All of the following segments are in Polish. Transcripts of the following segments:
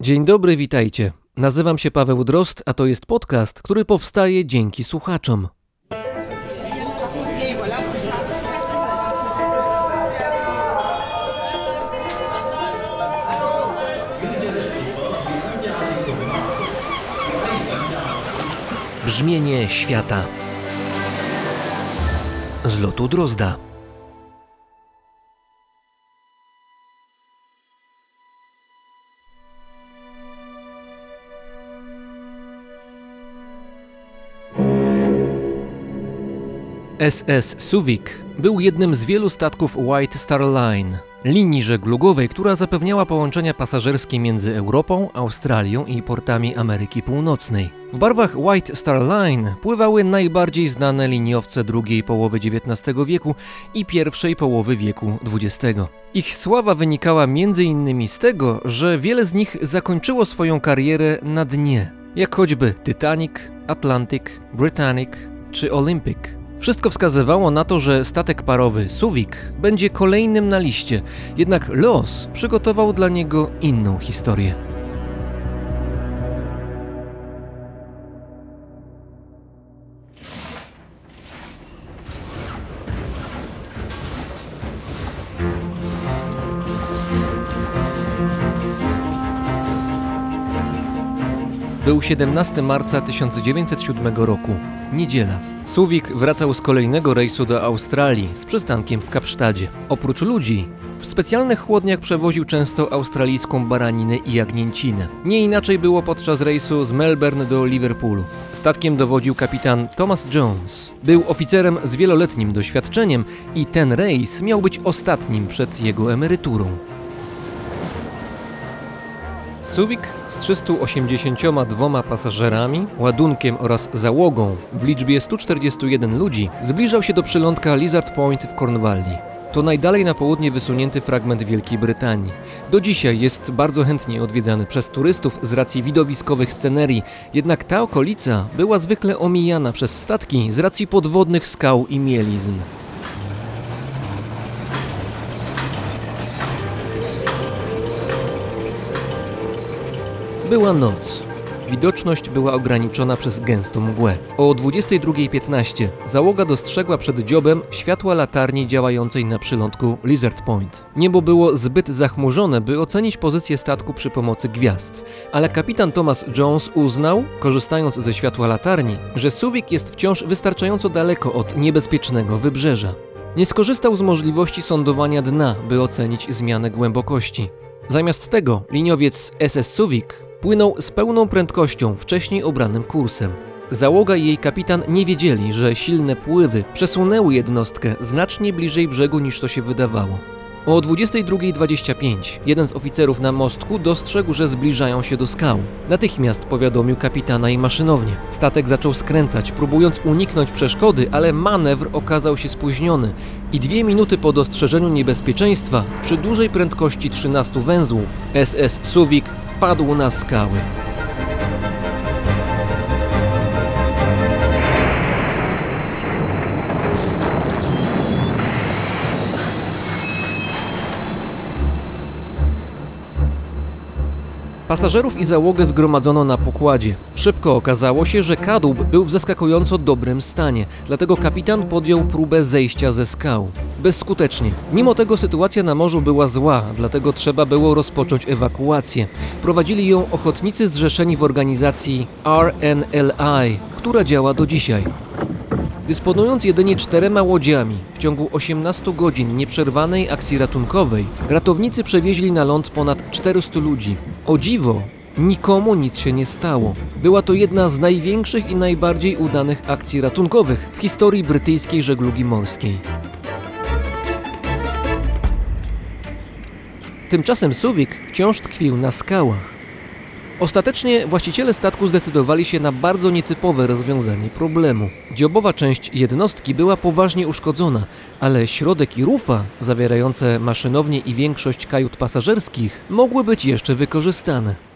Dzień dobry, witajcie. Nazywam się Paweł Drost, a to jest podcast, który powstaje dzięki słuchaczom. Brzmienie świata z lotu Drozda. SS Suwik był jednym z wielu statków White Star Line, linii żeglugowej, która zapewniała połączenia pasażerskie między Europą, Australią i portami Ameryki Północnej. W barwach White Star Line pływały najbardziej znane liniowce drugiej połowy XIX wieku i pierwszej połowy wieku XX. Ich sława wynikała m.in. z tego, że wiele z nich zakończyło swoją karierę na dnie, jak choćby Titanic, Atlantic, Britannic czy Olympic. Wszystko wskazywało na to, że statek parowy Suwik będzie kolejnym na liście, jednak los przygotował dla niego inną historię. Był 17 marca 1907 roku, niedziela. Suwik wracał z kolejnego rejsu do Australii z przystankiem w Kapsztadzie. Oprócz ludzi, w specjalnych chłodniach przewoził często australijską baraninę i jagnięcinę. Nie inaczej było podczas rejsu z Melbourne do Liverpoolu. Statkiem dowodził kapitan Thomas Jones. Był oficerem z wieloletnim doświadczeniem i ten rejs miał być ostatnim przed jego emeryturą. Suwik z 382 pasażerami, ładunkiem oraz załogą w liczbie 141 ludzi zbliżał się do przylądka Lizard Point w Cornwalli. To najdalej na południe wysunięty fragment Wielkiej Brytanii. Do dzisiaj jest bardzo chętnie odwiedzany przez turystów z racji widowiskowych scenerii, jednak ta okolica była zwykle omijana przez statki z racji podwodnych skał i mielizn. Była noc. Widoczność była ograniczona przez gęstą mgłę. O 22.15 załoga dostrzegła przed dziobem światła latarni działającej na przylądku Lizard Point. Niebo było zbyt zachmurzone, by ocenić pozycję statku przy pomocy gwiazd, ale kapitan Thomas Jones uznał, korzystając ze światła latarni, że Suwik jest wciąż wystarczająco daleko od niebezpiecznego wybrzeża. Nie skorzystał z możliwości sądowania dna, by ocenić zmianę głębokości. Zamiast tego liniowiec SS Suwik płynął z pełną prędkością wcześniej obranym kursem. Załoga i jej kapitan nie wiedzieli, że silne pływy przesunęły jednostkę znacznie bliżej brzegu niż to się wydawało. O 22.25 jeden z oficerów na mostku dostrzegł, że zbliżają się do skał. Natychmiast powiadomił kapitana i maszynownię. Statek zaczął skręcać, próbując uniknąć przeszkody, ale manewr okazał się spóźniony i dwie minuty po dostrzeżeniu niebezpieczeństwa, przy dużej prędkości 13 węzłów, SS Suwik wpadł na skały. Pasażerów i załogę zgromadzono na pokładzie. Szybko okazało się, że kadłub był w zaskakująco dobrym stanie, dlatego kapitan podjął próbę zejścia ze skał. Bezskutecznie. Mimo tego sytuacja na morzu była zła, dlatego trzeba było rozpocząć ewakuację. Prowadzili ją ochotnicy zrzeszeni w organizacji RNLI, która działa do dzisiaj. Dysponując jedynie czterema łodziami, w ciągu 18 godzin nieprzerwanej akcji ratunkowej, ratownicy przewieźli na ląd ponad 400 ludzi. O dziwo, nikomu nic się nie stało. Była to jedna z największych i najbardziej udanych akcji ratunkowych w historii brytyjskiej żeglugi morskiej. Tymczasem Suwik wciąż tkwił na skałach. Ostatecznie właściciele statku zdecydowali się na bardzo nietypowe rozwiązanie problemu. Dziobowa część jednostki była poważnie uszkodzona, ale środek i rufa, zawierające maszynownię i większość kajut pasażerskich, mogły być jeszcze wykorzystane.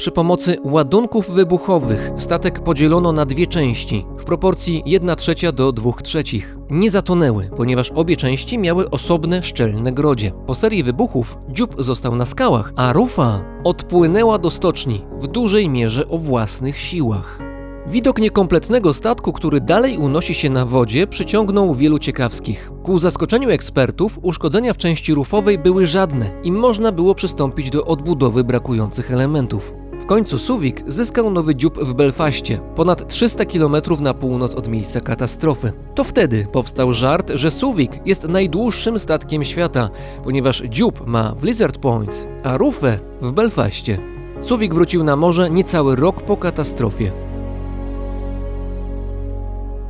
Przy pomocy ładunków wybuchowych statek podzielono na dwie części w proporcji 1 trzecia do 2 trzecich. Nie zatonęły, ponieważ obie części miały osobne szczelne grodzie. Po serii wybuchów dziób został na skałach, a rufa odpłynęła do stoczni w dużej mierze o własnych siłach. Widok niekompletnego statku, który dalej unosi się na wodzie, przyciągnął wielu ciekawskich. Ku zaskoczeniu ekspertów, uszkodzenia w części rufowej były żadne i można było przystąpić do odbudowy brakujących elementów. Końcu Suwik zyskał nowy dziób w Belfaście, ponad 300 km na północ od miejsca katastrofy. To wtedy powstał żart, że Suwik jest najdłuższym statkiem świata, ponieważ dziób ma w Lizard Point, a rufę w Belfaście. Suwik wrócił na morze niecały rok po katastrofie.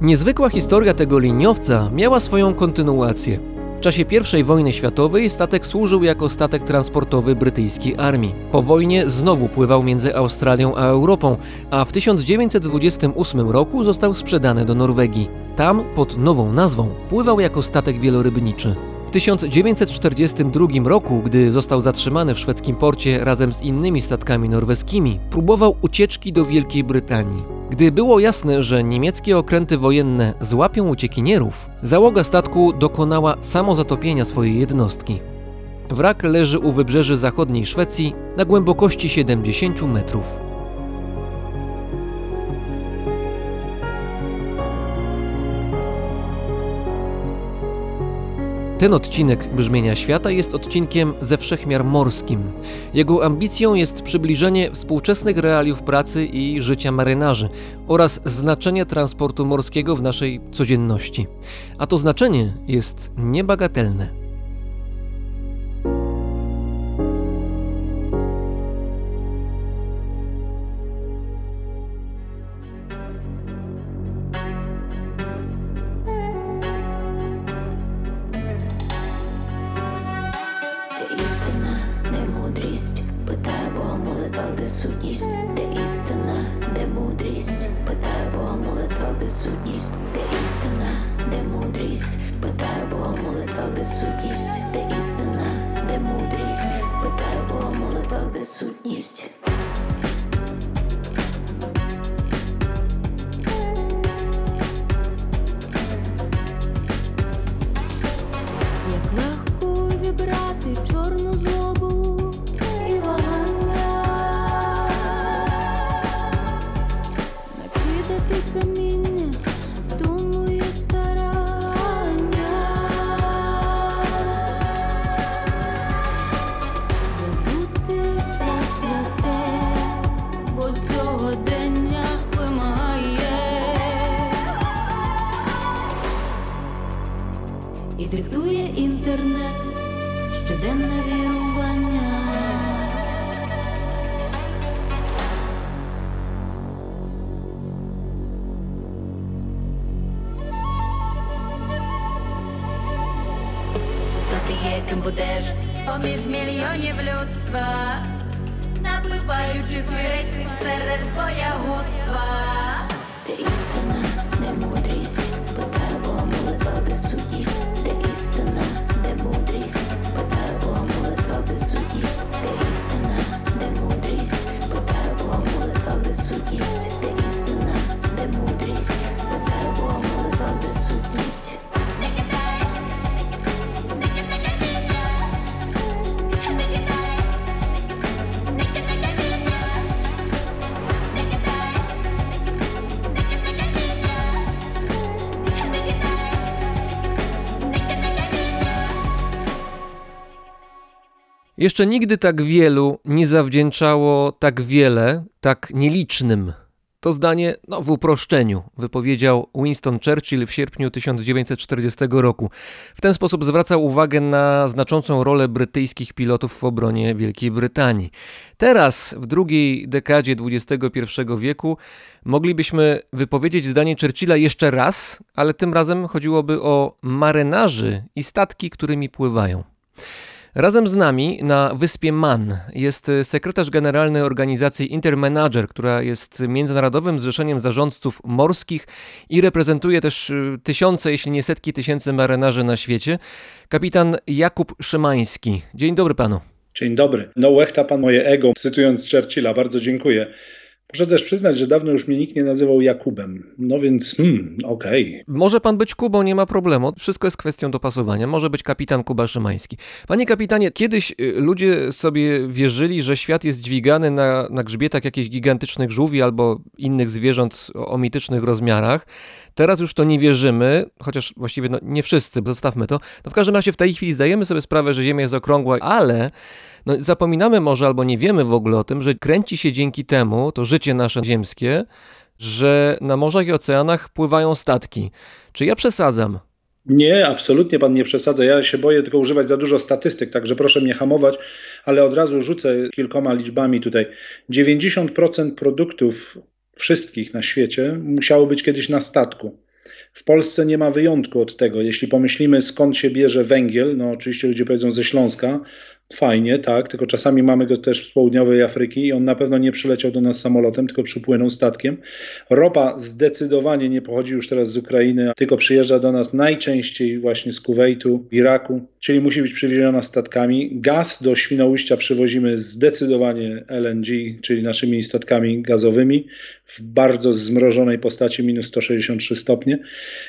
Niezwykła historia tego liniowca miała swoją kontynuację. W czasie I wojny światowej statek służył jako statek transportowy brytyjskiej armii. Po wojnie znowu pływał między Australią a Europą, a w 1928 roku został sprzedany do Norwegii. Tam, pod nową nazwą, pływał jako statek wielorybniczy. W 1942 roku, gdy został zatrzymany w szwedzkim porcie razem z innymi statkami norweskimi, próbował ucieczki do Wielkiej Brytanii. Gdy było jasne, że niemieckie okręty wojenne złapią uciekinierów, załoga statku dokonała samozatopienia swojej jednostki. Wrak leży u wybrzeży zachodniej Szwecji na głębokości 70 metrów. Ten odcinek Brzmienia Świata jest odcinkiem ze wszechmiar morskim. Jego ambicją jest przybliżenie współczesnych realiów pracy i życia marynarzy oraz znaczenia transportu morskiego w naszej codzienności. A to znaczenie jest niebagatelne. Jeszcze nigdy tak wielu nie zawdzięczało tak wiele tak nielicznym. To zdanie, no w uproszczeniu, wypowiedział Winston Churchill w sierpniu 1940 roku. W ten sposób zwracał uwagę na znaczącą rolę brytyjskich pilotów w obronie Wielkiej Brytanii. Teraz, w drugiej dekadzie XXI wieku, moglibyśmy wypowiedzieć zdanie Churchilla jeszcze raz, ale tym razem chodziłoby o marynarzy i statki, którymi pływają. Razem z nami na wyspie Man jest sekretarz generalny organizacji Intermanager, która jest międzynarodowym zrzeszeniem zarządców morskich i reprezentuje też y, tysiące, jeśli nie setki tysięcy marynarzy na świecie. Kapitan Jakub Szymański. Dzień dobry panu. Dzień dobry. No łechta pan moje ego, cytując Churchilla, bardzo dziękuję. Muszę też przyznać, że dawno już mnie nikt nie nazywał Jakubem. No więc, hmm, okej. Może pan być Kubą, nie ma problemu. Wszystko jest kwestią dopasowania. Może być kapitan Kuba Szymański. Panie kapitanie, kiedyś y, ludzie sobie wierzyli, że świat jest dźwigany na, na grzbietach jakichś gigantycznych żółwi albo innych zwierząt o, o mitycznych rozmiarach. Teraz już to nie wierzymy, chociaż właściwie no, nie wszyscy, zostawmy to. No w każdym razie w tej chwili zdajemy sobie sprawę, że Ziemia jest okrągła, ale no, zapominamy może albo nie wiemy w ogóle o tym, że kręci się dzięki temu to życie nasze ziemskie, że na morzach i oceanach pływają statki. Czy ja przesadzam? Nie, absolutnie pan nie przesadza. Ja się boję tylko używać za dużo statystyk, także proszę mnie hamować, ale od razu rzucę kilkoma liczbami tutaj. 90% produktów wszystkich na świecie musiało być kiedyś na statku. W Polsce nie ma wyjątku od tego. Jeśli pomyślimy, skąd się bierze węgiel, no oczywiście ludzie powiedzą ze Śląska, fajnie, tak, tylko czasami mamy go też z południowej Afryki i on na pewno nie przyleciał do nas samolotem, tylko przypłynął statkiem. Ropa zdecydowanie nie pochodzi już teraz z Ukrainy, tylko przyjeżdża do nas najczęściej właśnie z Kuwejtu, Iraku, czyli musi być przywieziona statkami. Gaz do Świnoujścia przywozimy zdecydowanie LNG, czyli naszymi statkami gazowymi w bardzo zmrożonej postaci minus 163 stopnie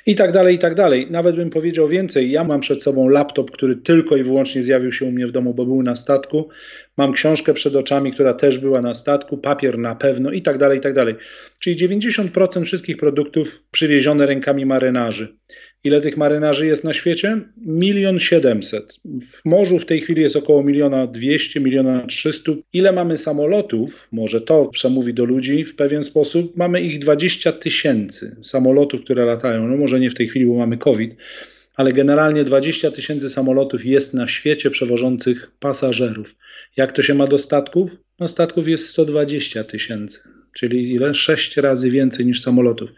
i tak dalej, i tak dalej. Nawet bym powiedział więcej. Ja mam przed sobą laptop, który tylko i wyłącznie zjawił się u mnie w domu, bo był na statku. Mam książkę przed oczami, która też była na statku, papier na pewno i tak dalej, i tak dalej. Czyli 90% wszystkich produktów przywiezione rękami marynarzy. Ile tych marynarzy jest na świecie? Milion siedemset. W morzu w tej chwili jest około miliona dwieście, miliona trzystu. Ile mamy samolotów? Może to przemówi do ludzi w pewien sposób. Mamy ich 20 tysięcy samolotów, które latają. No może nie w tej chwili, bo mamy COVID, ale generalnie 20 tysięcy samolotów jest na świecie przewożących pasażerów. Jak to się ma do statków? No statków jest 120 tysięcy, czyli ile? Sześć razy więcej niż samolotów.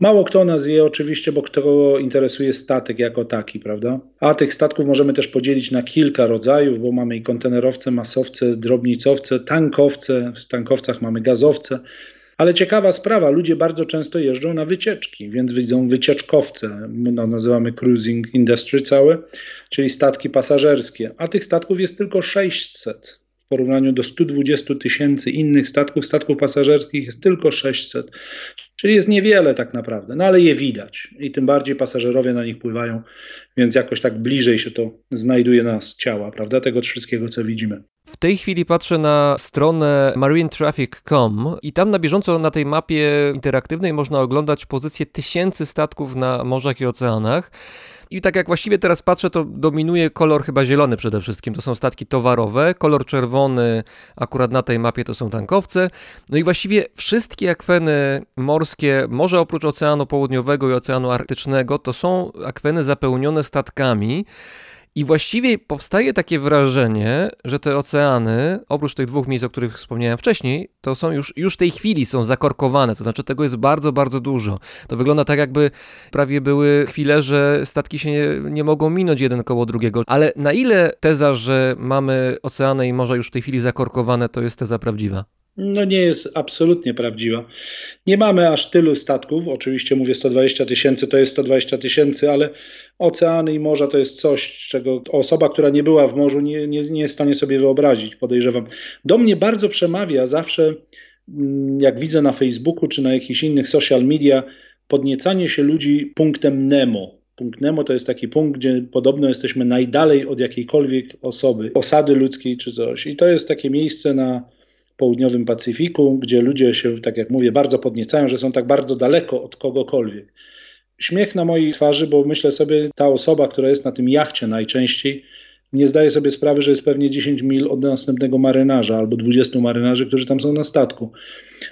Mało kto nas wie oczywiście, bo kto interesuje statek jako taki, prawda? A tych statków możemy też podzielić na kilka rodzajów, bo mamy i kontenerowce, masowce, drobnicowce, tankowce, w tankowcach mamy gazowce. Ale ciekawa sprawa, ludzie bardzo często jeżdżą na wycieczki, więc widzą wycieczkowce, no, nazywamy cruising industry całe, czyli statki pasażerskie, a tych statków jest tylko 600 w porównaniu do 120 tysięcy innych statków, statków pasażerskich jest tylko 600, czyli jest niewiele tak naprawdę, no ale je widać i tym bardziej pasażerowie na nich pływają, więc jakoś tak bliżej się to znajduje nas ciała, prawda, tego wszystkiego, co widzimy. W tej chwili patrzę na stronę marinetraffic.com i tam na bieżąco na tej mapie interaktywnej można oglądać pozycję tysięcy statków na morzach i oceanach. I tak jak właściwie teraz patrzę, to dominuje kolor chyba zielony przede wszystkim. To są statki towarowe. Kolor czerwony akurat na tej mapie to są tankowce. No i właściwie wszystkie akweny morskie, może oprócz Oceanu Południowego i Oceanu Arktycznego, to są akweny zapełnione statkami. I właściwie powstaje takie wrażenie, że te oceany, oprócz tych dwóch miejsc, o których wspomniałem wcześniej, to są już, już w tej chwili są zakorkowane, to znaczy tego jest bardzo, bardzo dużo. To wygląda tak, jakby prawie były chwile, że statki się nie, nie mogą minąć jeden koło drugiego. Ale na ile teza, że mamy oceany i morza już w tej chwili zakorkowane, to jest teza prawdziwa? No nie jest absolutnie prawdziwa. Nie mamy aż tylu statków, oczywiście mówię 120 tysięcy, to jest 120 tysięcy, ale oceany i morza to jest coś, czego osoba, która nie była w morzu, nie, nie, nie jest w stanie sobie wyobrazić, podejrzewam. Do mnie bardzo przemawia zawsze, mm, jak widzę na Facebooku czy na jakichś innych social media, podniecanie się ludzi punktem Nemo. Punkt Nemo to jest taki punkt, gdzie podobno jesteśmy najdalej od jakiejkolwiek osoby, osady ludzkiej czy coś. I to jest takie miejsce na południowym Pacyfiku, gdzie ludzie się, tak jak mówię, bardzo podniecają, że są tak bardzo daleko od kogokolwiek. Śmiech na mojej twarzy, bo myślę sobie, ta osoba, która jest na tym jachcie najczęściej, nie zdaje sobie sprawy, że jest pewnie 10 mil od następnego marynarza albo 20 marynarzy, którzy tam są na statku.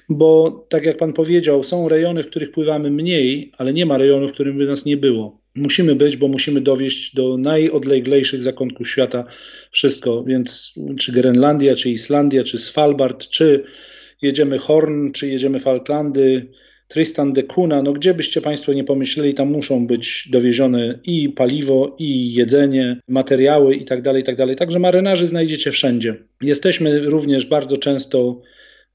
Bo tak jak pan powiedział, są rejony, w których pływamy mniej, ale nie ma rejonu, w którym by nas nie było. Musimy być, bo musimy dowieść do najodleglejszych zakątków świata wszystko, więc czy Grenlandia, czy Islandia, czy Svalbard, czy jedziemy Horn, czy jedziemy Falklandy, Tristan de Cunha, no gdzie byście Państwo nie pomyśleli, tam muszą być dowiezione i paliwo, i jedzenie, materiały i tak dalej, tak dalej. Także marynarzy znajdziecie wszędzie. Jesteśmy również bardzo często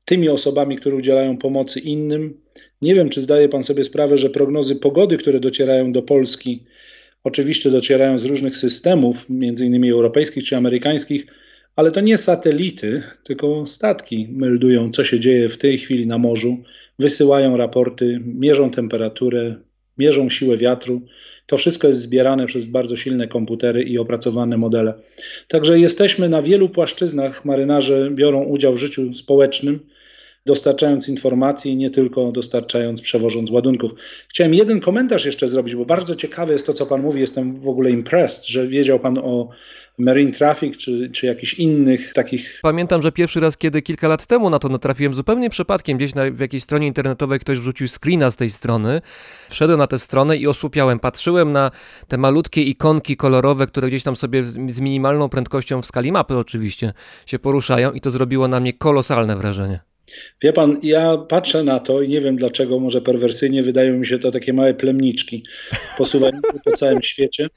tymi osobami, które udzielają pomocy innym. Nie wiem, czy zdaje Pan sobie sprawę, że prognozy pogody, które docierają do Polski, oczywiście docierają z różnych systemów, między innymi europejskich czy amerykańskich, ale to nie satelity, tylko statki meldują, co się dzieje w tej chwili na morzu, wysyłają raporty, mierzą temperaturę, mierzą siłę wiatru. To wszystko jest zbierane przez bardzo silne komputery i opracowane modele. Także jesteśmy na wielu płaszczyznach. Marynarze biorą udział w życiu społecznym, dostarczając informacji, nie tylko dostarczając, przewożąc ładunków. Chciałem jeden komentarz jeszcze zrobić, bo bardzo ciekawe jest to, co Pan mówi. Jestem w ogóle impressed, że wiedział Pan o Marine Traffic czy, czy jakichś innych takich. Pamiętam, że pierwszy raz, kiedy kilka lat temu na to natrafiłem zupełnie przypadkiem, gdzieś na, w jakiejś stronie internetowej ktoś wrzucił screena z tej strony. Wszedłem na tę stronę i osłupiałem. Patrzyłem na te malutkie ikonki kolorowe, które gdzieś tam sobie z minimalną prędkością w skali mapy oczywiście się poruszają i to zrobiło na mnie kolosalne wrażenie. Wie pan, ja patrzę na to i nie wiem dlaczego, może perwersyjnie wydają mi się to takie małe plemniczki posuwające po całym świecie,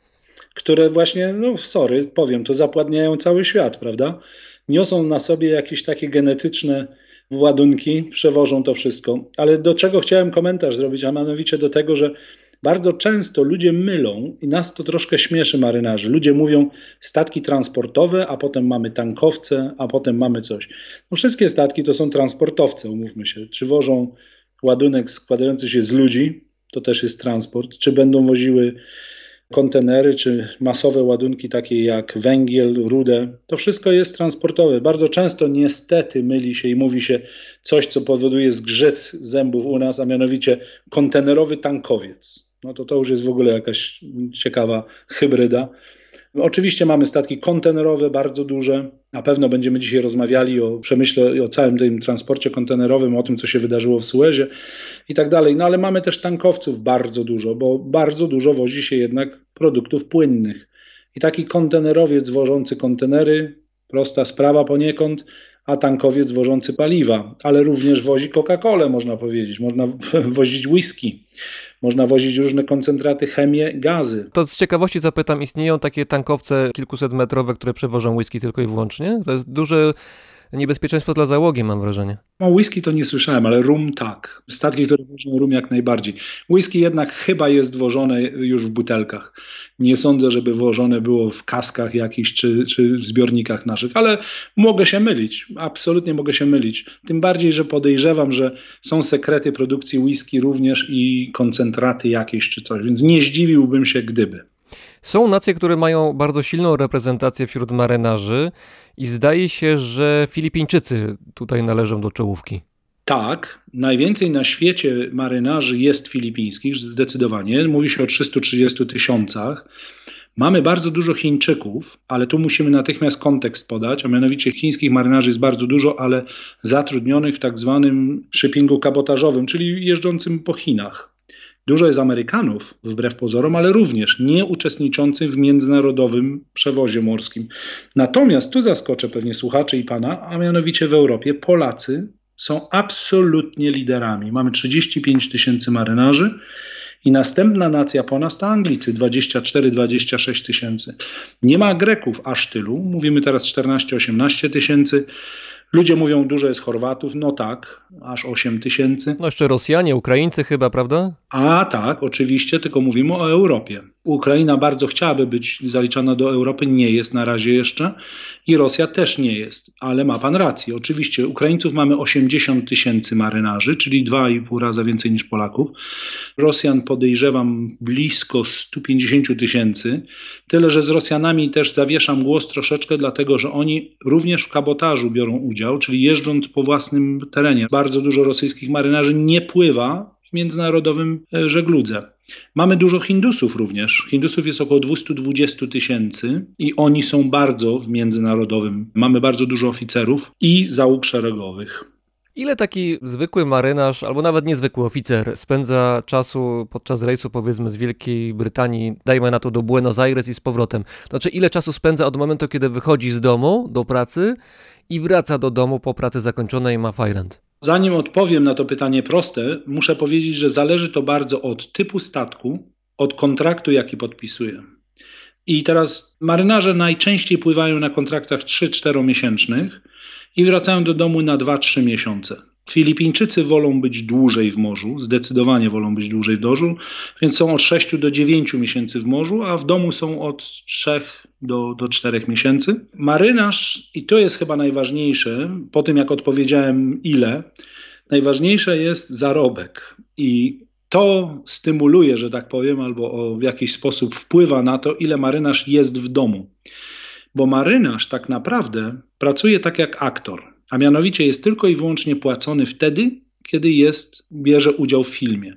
które właśnie, no sorry, powiem, to zapładniają cały świat, prawda? Niosą na sobie jakieś takie genetyczne ładunki, przewożą to wszystko. Ale do czego chciałem komentarz zrobić, a mianowicie do tego, że bardzo często ludzie mylą i nas to troszkę śmieszy marynarzy. Ludzie mówią statki transportowe, a potem mamy tankowce, a potem mamy coś. No wszystkie statki to są transportowce, umówmy się. Czy wożą ładunek składający się z ludzi, to też jest transport, czy będą woziły kontenery, czy masowe ładunki takie jak węgiel, rudę, to wszystko jest transportowe. Bardzo często niestety myli się i mówi się coś, co powoduje zgrzyt zębów u nas, a mianowicie kontenerowy tankowiec. No to to już jest w ogóle jakaś ciekawa hybryda. Oczywiście mamy statki kontenerowe, bardzo duże. Na pewno będziemy dzisiaj rozmawiali o przemyśle i o całym tym transporcie kontenerowym, o tym, co się wydarzyło w Suezie i tak dalej. No ale mamy też tankowców bardzo dużo, bo bardzo dużo wozi się jednak produktów płynnych. I taki kontenerowiec wożący kontenery, prosta sprawa poniekąd, a tankowiec wożący paliwa, ale również wozi Coca-Colę, można powiedzieć, można wozić whisky. Można wozić różne koncentraty, chemię, gazy. To z ciekawości zapytam, istnieją takie tankowce kilkuset metrowe, które przewożą whisky tylko i wyłącznie? To jest duże niebezpieczeństwo dla załogi, mam wrażenie. No, whisky to nie słyszałem, ale rum tak. Statki, które wożą rum jak najbardziej. Whisky jednak chyba jest wożone już w butelkach. Nie sądzę, żeby wożone było w kaskach jakichś czy, czy w zbiornikach naszych, ale mogę się mylić. Absolutnie mogę się mylić. Tym bardziej, że podejrzewam, że są sekrety produkcji whisky również i koncentraty jakieś czy coś, więc nie zdziwiłbym się, gdyby. Są nacje, które mają bardzo silną reprezentację wśród marynarzy i zdaje się, że Filipińczycy tutaj należą do czołówki. Tak, najwięcej na świecie marynarzy jest filipińskich, zdecydowanie. Mówi się o 330 tysiącach. Mamy bardzo dużo Chińczyków, ale tu musimy natychmiast kontekst podać, a mianowicie chińskich marynarzy jest bardzo dużo, ale zatrudnionych w tak zwanym shippingu kabotażowym, czyli jeżdżącym po Chinach. Dużo jest Amerykanów, wbrew pozorom, ale również nie uczestniczących w międzynarodowym przewozie morskim. Natomiast tu zaskoczę pewnie słuchaczy i pana, a mianowicie w Europie Polacy są absolutnie liderami. Mamy 35 tysięcy marynarzy i następna nacja po nas to Anglicy, 24-26 tysięcy. Nie ma Greków aż tylu, mówimy teraz 14-18 tysięcy. Ludzie mówią, dużo jest Chorwatów, no tak, aż 8 tysięcy. No jeszcze Rosjanie, Ukraińcy chyba, prawda? A tak, oczywiście, tylko mówimy o Europie. Ukraina bardzo chciałaby być zaliczana do Europy, nie jest na razie jeszcze i Rosja też nie jest, ale ma pan rację. Oczywiście Ukraińców mamy 80 tysięcy marynarzy, czyli 2,5 razy więcej niż Polaków. Rosjan podejrzewam blisko 150 tysięcy, tyle że z Rosjanami też zawieszam głos troszeczkę, dlatego że oni również w kabotażu biorą udział, czyli jeżdżąc po własnym terenie. Bardzo dużo rosyjskich marynarzy nie pływa w międzynarodowym żegludze. Mamy dużo Hindusów również. Hindusów jest około 220 tysięcy i oni są bardzo w międzynarodowym. Mamy bardzo dużo oficerów i załóg szeregowych. Ile taki zwykły marynarz, albo nawet niezwykły oficer spędza czasu podczas rejsu, powiedzmy, z Wielkiej Brytanii, dajmy na to do Buenos Aires i z powrotem? Znaczy, ile czasu spędza od momentu, kiedy wychodzi z domu do pracy i wraca do domu po pracy zakończonej ma Fajrant? Zanim odpowiem na to pytanie proste, muszę powiedzieć, że zależy to bardzo od typu statku, od kontraktu, jaki podpisuję. I teraz marynarze najczęściej pływają na kontraktach 3-4 miesięcznych i wracają do domu na 2-3 miesiące. Filipińczycy wolą być dłużej w morzu, zdecydowanie wolą być dłużej w morzu, więc są od 6 do 9 miesięcy w morzu, a w domu są od 3 do, do 4 miesięcy. Marynarz, i to jest chyba najważniejsze, po tym jak odpowiedziałem ile, najważniejsze jest zarobek. I to stymuluje, że tak powiem, albo w jakiś sposób wpływa na to, ile marynarz jest w domu. Bo marynarz tak naprawdę pracuje tak jak aktor, a mianowicie jest tylko i wyłącznie płacony wtedy, kiedy jest, bierze udział w filmie.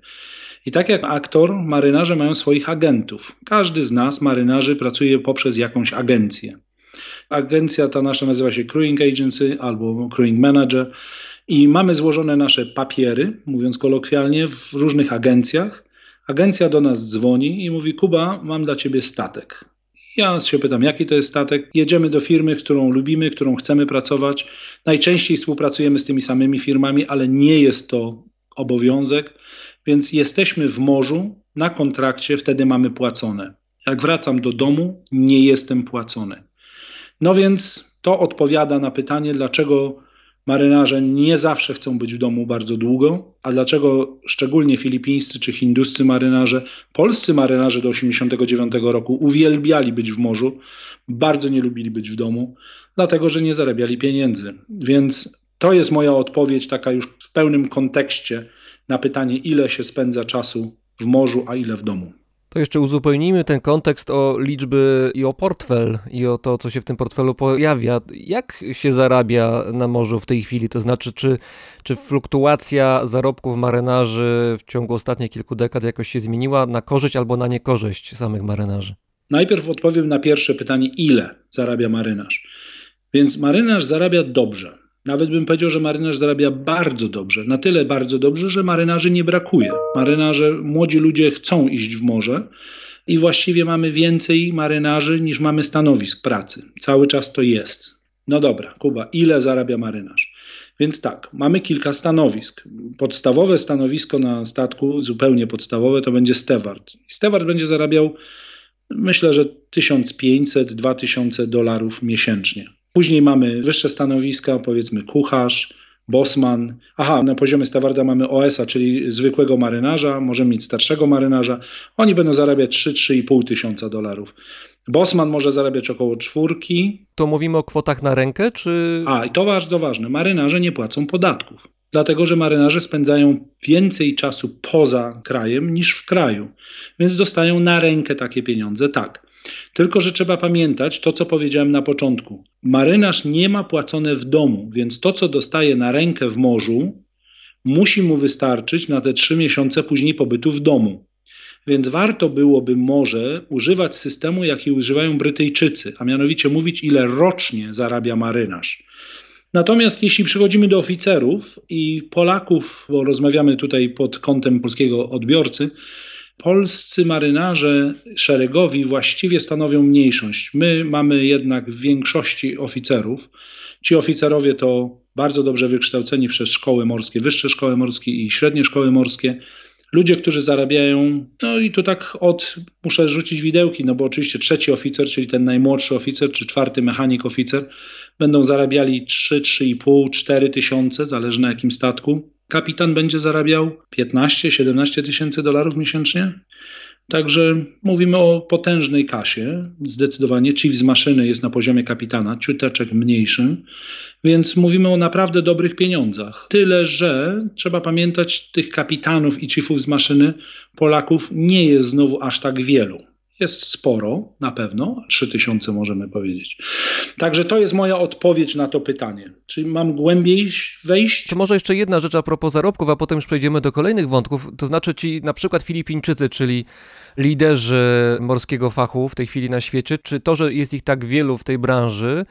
I tak jak aktor, marynarze mają swoich agentów. Każdy z nas, marynarzy, pracuje poprzez jakąś agencję. Agencja ta nasza nazywa się Crewing Agency albo Crewing Manager i mamy złożone nasze papiery, mówiąc kolokwialnie, w różnych agencjach. Agencja do nas dzwoni i mówi: Kuba, mam dla ciebie statek. Ja się pytam, jaki to jest statek. Jedziemy do firmy, którą lubimy, którą chcemy pracować. Najczęściej współpracujemy z tymi samymi firmami, ale nie jest to obowiązek, więc jesteśmy w morzu na kontrakcie, wtedy mamy płacone. Jak wracam do domu, nie jestem płacony. No więc to odpowiada na pytanie, dlaczego marynarze nie zawsze chcą być w domu bardzo długo, a dlaczego szczególnie filipińscy czy hinduscy marynarze, polscy marynarze do 1989 roku uwielbiali być w morzu, bardzo nie lubili być w domu, dlatego że nie zarabiali pieniędzy. Więc to jest moja odpowiedź, taka już w pełnym kontekście na pytanie, ile się spędza czasu w morzu, a ile w domu. To jeszcze uzupełnijmy ten kontekst o liczby i o portfel i o to, co się w tym portfelu pojawia. Jak się zarabia na morzu w tej chwili? To znaczy, czy, czy fluktuacja zarobków marynarzy w ciągu ostatnich kilku dekad jakoś się zmieniła na korzyść albo na niekorzyść samych marynarzy? Najpierw odpowiem na pierwsze pytanie, ile zarabia marynarz. Więc marynarz zarabia dobrze. Nawet bym powiedział, że marynarz zarabia bardzo dobrze. Na tyle bardzo dobrze, że marynarzy nie brakuje. Marynarze, młodzi ludzie chcą iść w morze i właściwie mamy więcej marynarzy niż mamy stanowisk pracy. Cały czas to jest. No dobra, Kuba, ile zarabia marynarz? Więc tak, mamy kilka stanowisk. Podstawowe stanowisko na statku, zupełnie podstawowe, to będzie steward. Steward będzie zarabiał, myślę, że 1500-2000 dolarów miesięcznie. Później mamy wyższe stanowiska, powiedzmy kucharz, bosman. Aha, na poziomie stewarda mamy OS-a, czyli zwykłego marynarza, możemy mieć starszego marynarza. Oni będą zarabiać 3-3,5 tysiąca dolarów. Bosman może zarabiać około czwórki. To mówimy o kwotach na rękę, czy... A, i to bardzo ważne, marynarze nie płacą podatków. Dlatego, że marynarze spędzają więcej czasu poza krajem niż w kraju. Więc dostają na rękę takie pieniądze, tak. Tylko, że trzeba pamiętać to, co powiedziałem na początku. Marynarz nie ma płacone w domu, więc to, co dostaje na rękę w morzu, musi mu wystarczyć na te trzy miesiące później pobytu w domu. Więc warto byłoby może używać systemu, jaki używają Brytyjczycy, a mianowicie mówić, ile rocznie zarabia marynarz. Natomiast jeśli przechodzimy do oficerów i Polaków, bo rozmawiamy tutaj pod kątem polskiego odbiorcy, polscy marynarze szeregowi właściwie stanowią mniejszość. My mamy jednak w większości oficerów. Ci oficerowie to bardzo dobrze wykształceni przez szkoły morskie, wyższe szkoły morskie i średnie szkoły morskie. Ludzie, którzy zarabiają, no i tu tak od, muszę rzucić widełki, no bo oczywiście trzeci oficer, czyli ten najmłodszy oficer, czy czwarty mechanik oficer, będą zarabiali 3, 3,5, 4 tysiące, zależy na jakim statku. Kapitan będzie zarabiał 15-17 tysięcy dolarów miesięcznie. Także mówimy o potężnej kasie. Zdecydowanie chief z maszyny jest na poziomie kapitana, ciuteczek mniejszym, więc mówimy o naprawdę dobrych pieniądzach. Tyle, że trzeba pamiętać, tych kapitanów i chiefów z maszyny Polaków nie jest znowu aż tak wielu. Jest sporo, na pewno, 3000 możemy powiedzieć. Także to jest moja odpowiedź na to pytanie. Czy mam głębiej wejść? Czy może jeszcze jedna rzecz a propos zarobków, a potem już przejdziemy do kolejnych wątków, to znaczy ci na przykład Filipińczycy, czyli liderzy morskiego fachu w tej chwili na świecie, czy to, że jest ich tak wielu w tej branży,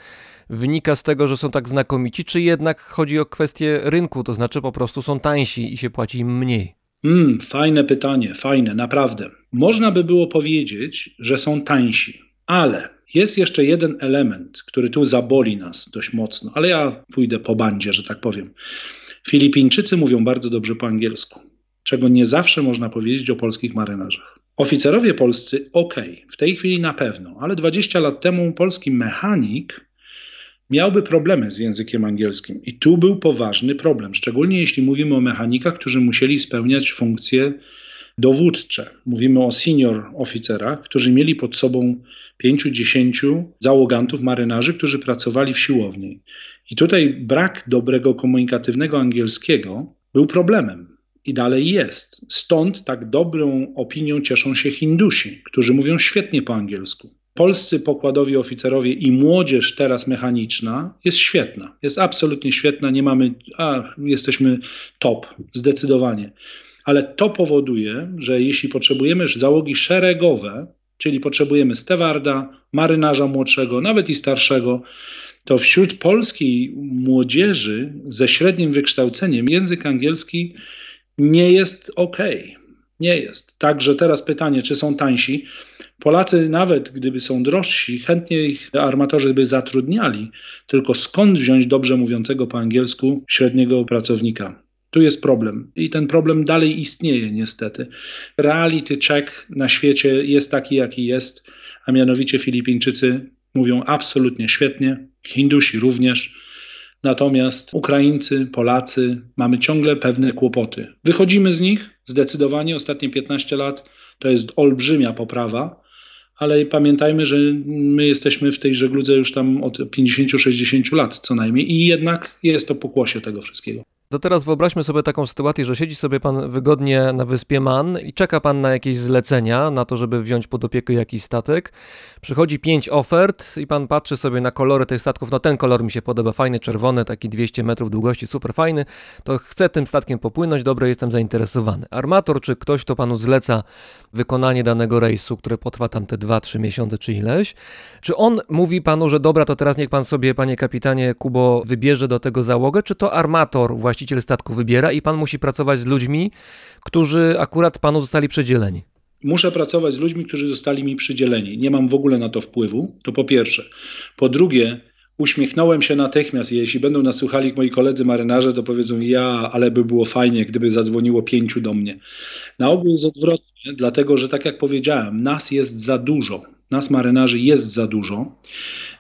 wynika z tego, że są tak znakomici, czy jednak chodzi o kwestię rynku, to znaczy po prostu są tańsi i się płaci im mniej? Mm, fajne pytanie, fajne, naprawdę. Można by było powiedzieć, że są tańsi, ale jest jeszcze jeden element, który tu zaboli nas dość mocno, ale ja pójdę po bandzie, że tak powiem. Filipińczycy mówią bardzo dobrze po angielsku, czego nie zawsze można powiedzieć o polskich marynarzach. Oficerowie polscy, ok, w tej chwili na pewno, ale 20 lat temu polski mechanik miałby problemy z językiem angielskim. I tu był poważny problem, szczególnie jeśli mówimy o mechanikach, którzy musieli spełniać funkcje dowódcze. Mówimy o senior oficerach, którzy mieli pod sobą 5-10 załogantów, marynarzy, którzy pracowali w siłowni. I tutaj brak dobrego komunikatywnego angielskiego był problemem. I dalej jest. Stąd tak dobrą opinią cieszą się Hindusi, którzy mówią świetnie po angielsku. Polscy pokładowi oficerowie i młodzież teraz mechaniczna jest świetna. Jest absolutnie świetna. Nie mamy, a jesteśmy top, zdecydowanie. Ale to powoduje, że jeśli potrzebujemy załogi szeregowe, czyli potrzebujemy stewarda, marynarza młodszego, nawet i starszego, to wśród polskiej młodzieży ze średnim wykształceniem język angielski nie jest ok. Nie jest. Także teraz pytanie, czy są tańsi? Polacy, nawet gdyby są drożsi, chętnie ich armatorzy by zatrudniali, tylko skąd wziąć dobrze mówiącego po angielsku średniego pracownika? Tu jest problem i ten problem dalej istnieje niestety. Reality check na świecie jest taki, jaki jest, a mianowicie Filipińczycy mówią absolutnie świetnie, Hindusi również. Natomiast Ukraińcy, Polacy mamy ciągle pewne kłopoty. Wychodzimy z nich zdecydowanie ostatnie 15 lat to jest olbrzymia poprawa, ale pamiętajmy, że my jesteśmy w tej żegludze już tam od 50-60 lat co najmniej i jednak jest to pokłosie tego wszystkiego. To teraz wyobraźmy sobie taką sytuację, że siedzi sobie pan wygodnie na wyspie Man i czeka pan na jakieś zlecenia, na to, żeby wziąć pod opiekę jakiś statek. Przychodzi pięć ofert i pan patrzy sobie na kolory tych statków. No ten kolor mi się podoba, fajny, czerwony, taki 200 metrów długości, super fajny. To chcę tym statkiem popłynąć, dobra, jestem zainteresowany. Armator czy ktoś, to panu zleca wykonanie danego rejsu, które potrwa tam te 2-3 miesiące czy ileś. Czy on mówi panu, że dobra, to teraz niech pan sobie, panie kapitanie Kubo, wybierze do tego załogę, czy to armator, właściciel statku wybiera i pan musi pracować z ludźmi, którzy akurat panu zostali przydzieleni? Muszę pracować z ludźmi, którzy zostali mi przydzieleni. Nie mam w ogóle na to wpływu. To po pierwsze. Po drugie, uśmiechnąłem się natychmiast. Jeśli będą nas słuchali moi koledzy marynarze, to powiedzą: Ja, ale by było fajnie, gdyby zadzwoniło pięciu do mnie. Na ogół jest odwrotnie, dlatego że, tak jak powiedziałem, nas jest za dużo. Nas marynarzy jest za dużo.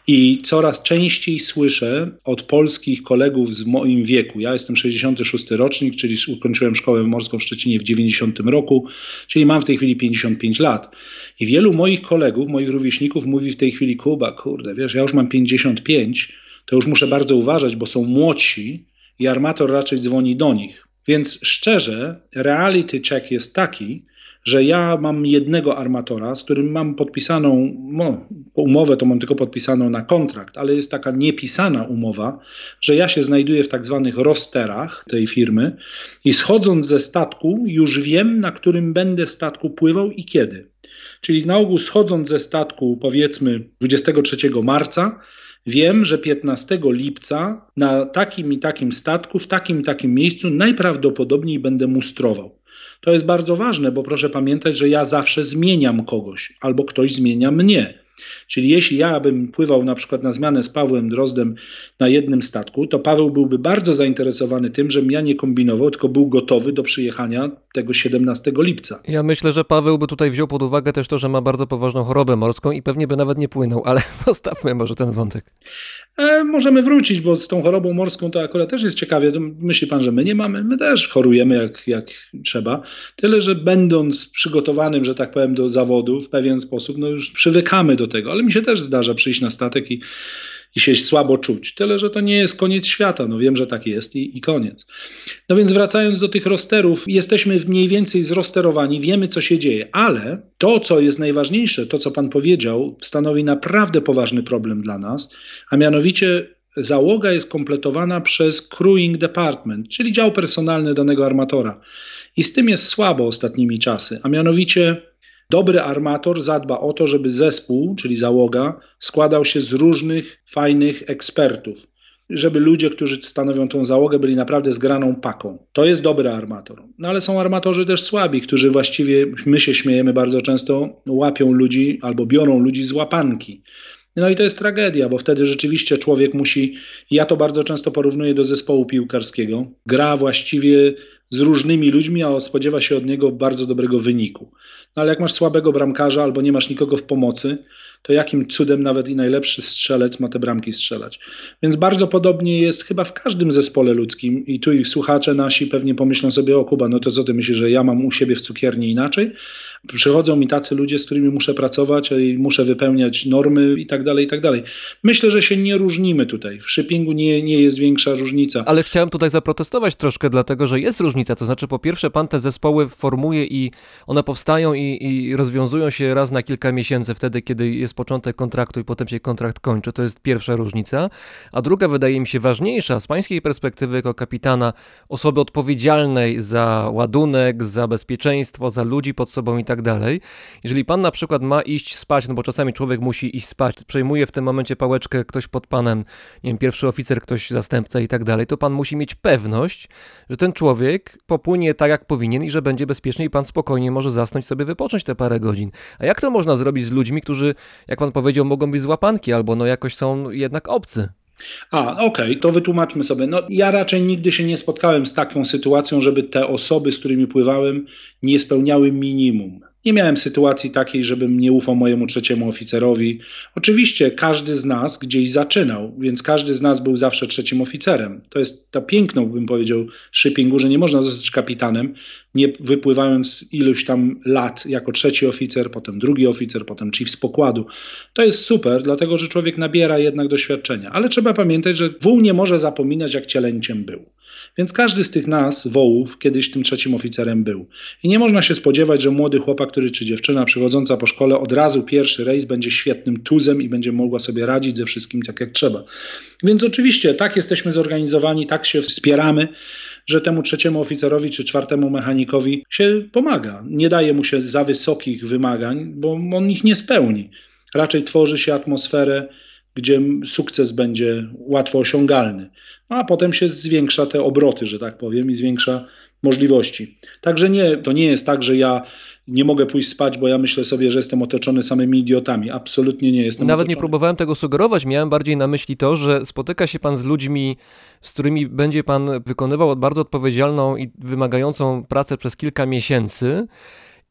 I coraz częściej słyszę od polskich kolegów z moim wieku. Ja jestem 66 rocznik, czyli ukończyłem szkołę morską w Szczecinie w 90 roku, czyli mam w tej chwili 55 lat. I wielu moich kolegów, moich rówieśników mówi w tej chwili: Kuba, kurde, wiesz, ja już mam 55, to już muszę bardzo uważać, bo są młodsi i armator raczej dzwoni do nich. Więc szczerze, reality check jest taki, że ja mam jednego armatora, z którym mam podpisaną no, umowę, to mam tylko podpisaną na kontrakt, ale jest taka niepisana umowa, że ja się znajduję w tak zwanych rosterach tej firmy i schodząc ze statku już wiem, na którym będę statku pływał i kiedy. Czyli na ogół schodząc ze statku powiedzmy 23 marca, Wiem, że 15 lipca na takim i takim statku, w takim i takim miejscu najprawdopodobniej będę mustrował. To jest bardzo ważne, bo proszę pamiętać, że ja zawsze zmieniam kogoś albo ktoś zmienia mnie. Czyli jeśli ja bym pływał na przykład na zmianę z Pawłem Drozdem na jednym statku, to Paweł byłby bardzo zainteresowany tym, żebym ja nie kombinował, tylko był gotowy do przyjechania tego 17 lipca. Ja myślę, że Paweł by tutaj wziął pod uwagę też to, że ma bardzo poważną chorobę morską i pewnie by nawet nie płynął, ale zostawmy może ten wątek. E, możemy wrócić, bo z tą chorobą morską to akurat też jest ciekawie. Myśli pan, że my nie mamy? My też chorujemy jak, jak trzeba. Tyle, że będąc przygotowanym, że tak powiem, do zawodu w pewien sposób, no już przywykamy do tego. Ale mi się też zdarza przyjść na statek i i się słabo czuć. Tyle, że to nie jest koniec świata. No wiem, że tak jest i, i koniec. No więc wracając do tych rosterów, jesteśmy mniej więcej zrosterowani, wiemy, co się dzieje, ale to, co jest najważniejsze, to, co pan powiedział, stanowi naprawdę poważny problem dla nas, a mianowicie załoga jest kompletowana przez crewing department, czyli dział personalny danego armatora. I z tym jest słabo ostatnimi czasy, a mianowicie Dobry armator zadba o to, żeby zespół, czyli załoga, składał się z różnych fajnych ekspertów. Żeby ludzie, którzy stanowią tą załogę, byli naprawdę zgraną paką. To jest dobry armator. No ale są armatorzy też słabi, którzy właściwie, my się śmiejemy bardzo często, łapią ludzi albo biorą ludzi z łapanki. No i to jest tragedia, bo wtedy rzeczywiście człowiek musi, ja to bardzo często porównuję do zespołu piłkarskiego, gra właściwie z różnymi ludźmi, a spodziewa się od niego bardzo dobrego wyniku. No ale jak masz słabego bramkarza albo nie masz nikogo w pomocy, to jakim cudem nawet i najlepszy strzelec ma te bramki strzelać. Więc bardzo podobnie jest chyba w każdym zespole ludzkim i tu ich słuchacze nasi pewnie pomyślą sobie, o Kuba, no to co ty myślisz, że ja mam u siebie w cukierni inaczej? Przychodzą mi tacy ludzie, z którymi muszę pracować i muszę wypełniać normy i tak dalej, i tak dalej. Myślę, że się nie różnimy tutaj. W shippingu nie, nie jest większa różnica. Ale chciałem tutaj zaprotestować troszkę, dlatego że jest różnica. To znaczy, po pierwsze, pan te zespoły formuje i one powstają i, i rozwiązują się raz na kilka miesięcy, wtedy, kiedy jest początek kontraktu i potem się kontrakt kończy. To jest pierwsza różnica. A druga, wydaje mi się ważniejsza, z pańskiej perspektywy, jako kapitana, osoby odpowiedzialnej za ładunek, za bezpieczeństwo, za ludzi pod sobą i tak dalej. Jeżeli pan na przykład ma iść spać, no bo czasami człowiek musi iść spać, przejmuje w tym momencie pałeczkę ktoś pod panem, nie wiem, pierwszy oficer, ktoś zastępca i tak dalej, to pan musi mieć pewność, że ten człowiek popłynie tak, jak powinien i że będzie bezpieczny i pan spokojnie może zasnąć sobie, wypocząć te parę godzin. A jak to można zrobić z ludźmi, którzy, jak pan powiedział, mogą być złapanki albo no jakoś są jednak obcy? A, okej, to wytłumaczmy sobie. No, ja raczej nigdy się nie spotkałem z taką sytuacją, żeby te osoby, z którymi pływałem, nie spełniały minimum. Nie miałem sytuacji takiej, żebym nie ufał mojemu trzeciemu oficerowi. Oczywiście każdy z nas gdzieś zaczynał, więc każdy z nas był zawsze trzecim oficerem. To jest to piękno, bym powiedział, shippingu, że nie można zostać kapitanem, nie wypływając iluś tam lat jako trzeci oficer, potem drugi oficer, potem chief z pokładu. To jest super, dlatego że człowiek nabiera jednak doświadczenia. Ale trzeba pamiętać, że wół nie może zapominać, jak cielęciem był. Więc każdy z tych nas, wołów, kiedyś tym trzecim oficerem był. I nie można się spodziewać, że młody chłopak, który czy dziewczyna przychodząca po szkole od razu pierwszy rejs będzie świetnym tuzem i będzie mogła sobie radzić ze wszystkim tak jak trzeba. Więc oczywiście tak jesteśmy zorganizowani, tak się wspieramy, że temu trzeciemu oficerowi czy czwartemu mechanikowi się pomaga. Nie daje mu się za wysokich wymagań, bo on ich nie spełni. Raczej tworzy się atmosferę, gdzie sukces będzie łatwo osiągalny. No, a potem się zwiększa te obroty, że tak powiem, i zwiększa możliwości. Także nie, to nie jest tak, że ja nie mogę pójść spać, bo ja myślę sobie, że jestem otoczony samymi idiotami. Absolutnie nie jestem. Nawet nie otoczony. próbowałem tego sugerować, miałem bardziej na myśli to, że spotyka się pan z ludźmi, z którymi będzie pan wykonywał bardzo odpowiedzialną i wymagającą pracę przez kilka miesięcy.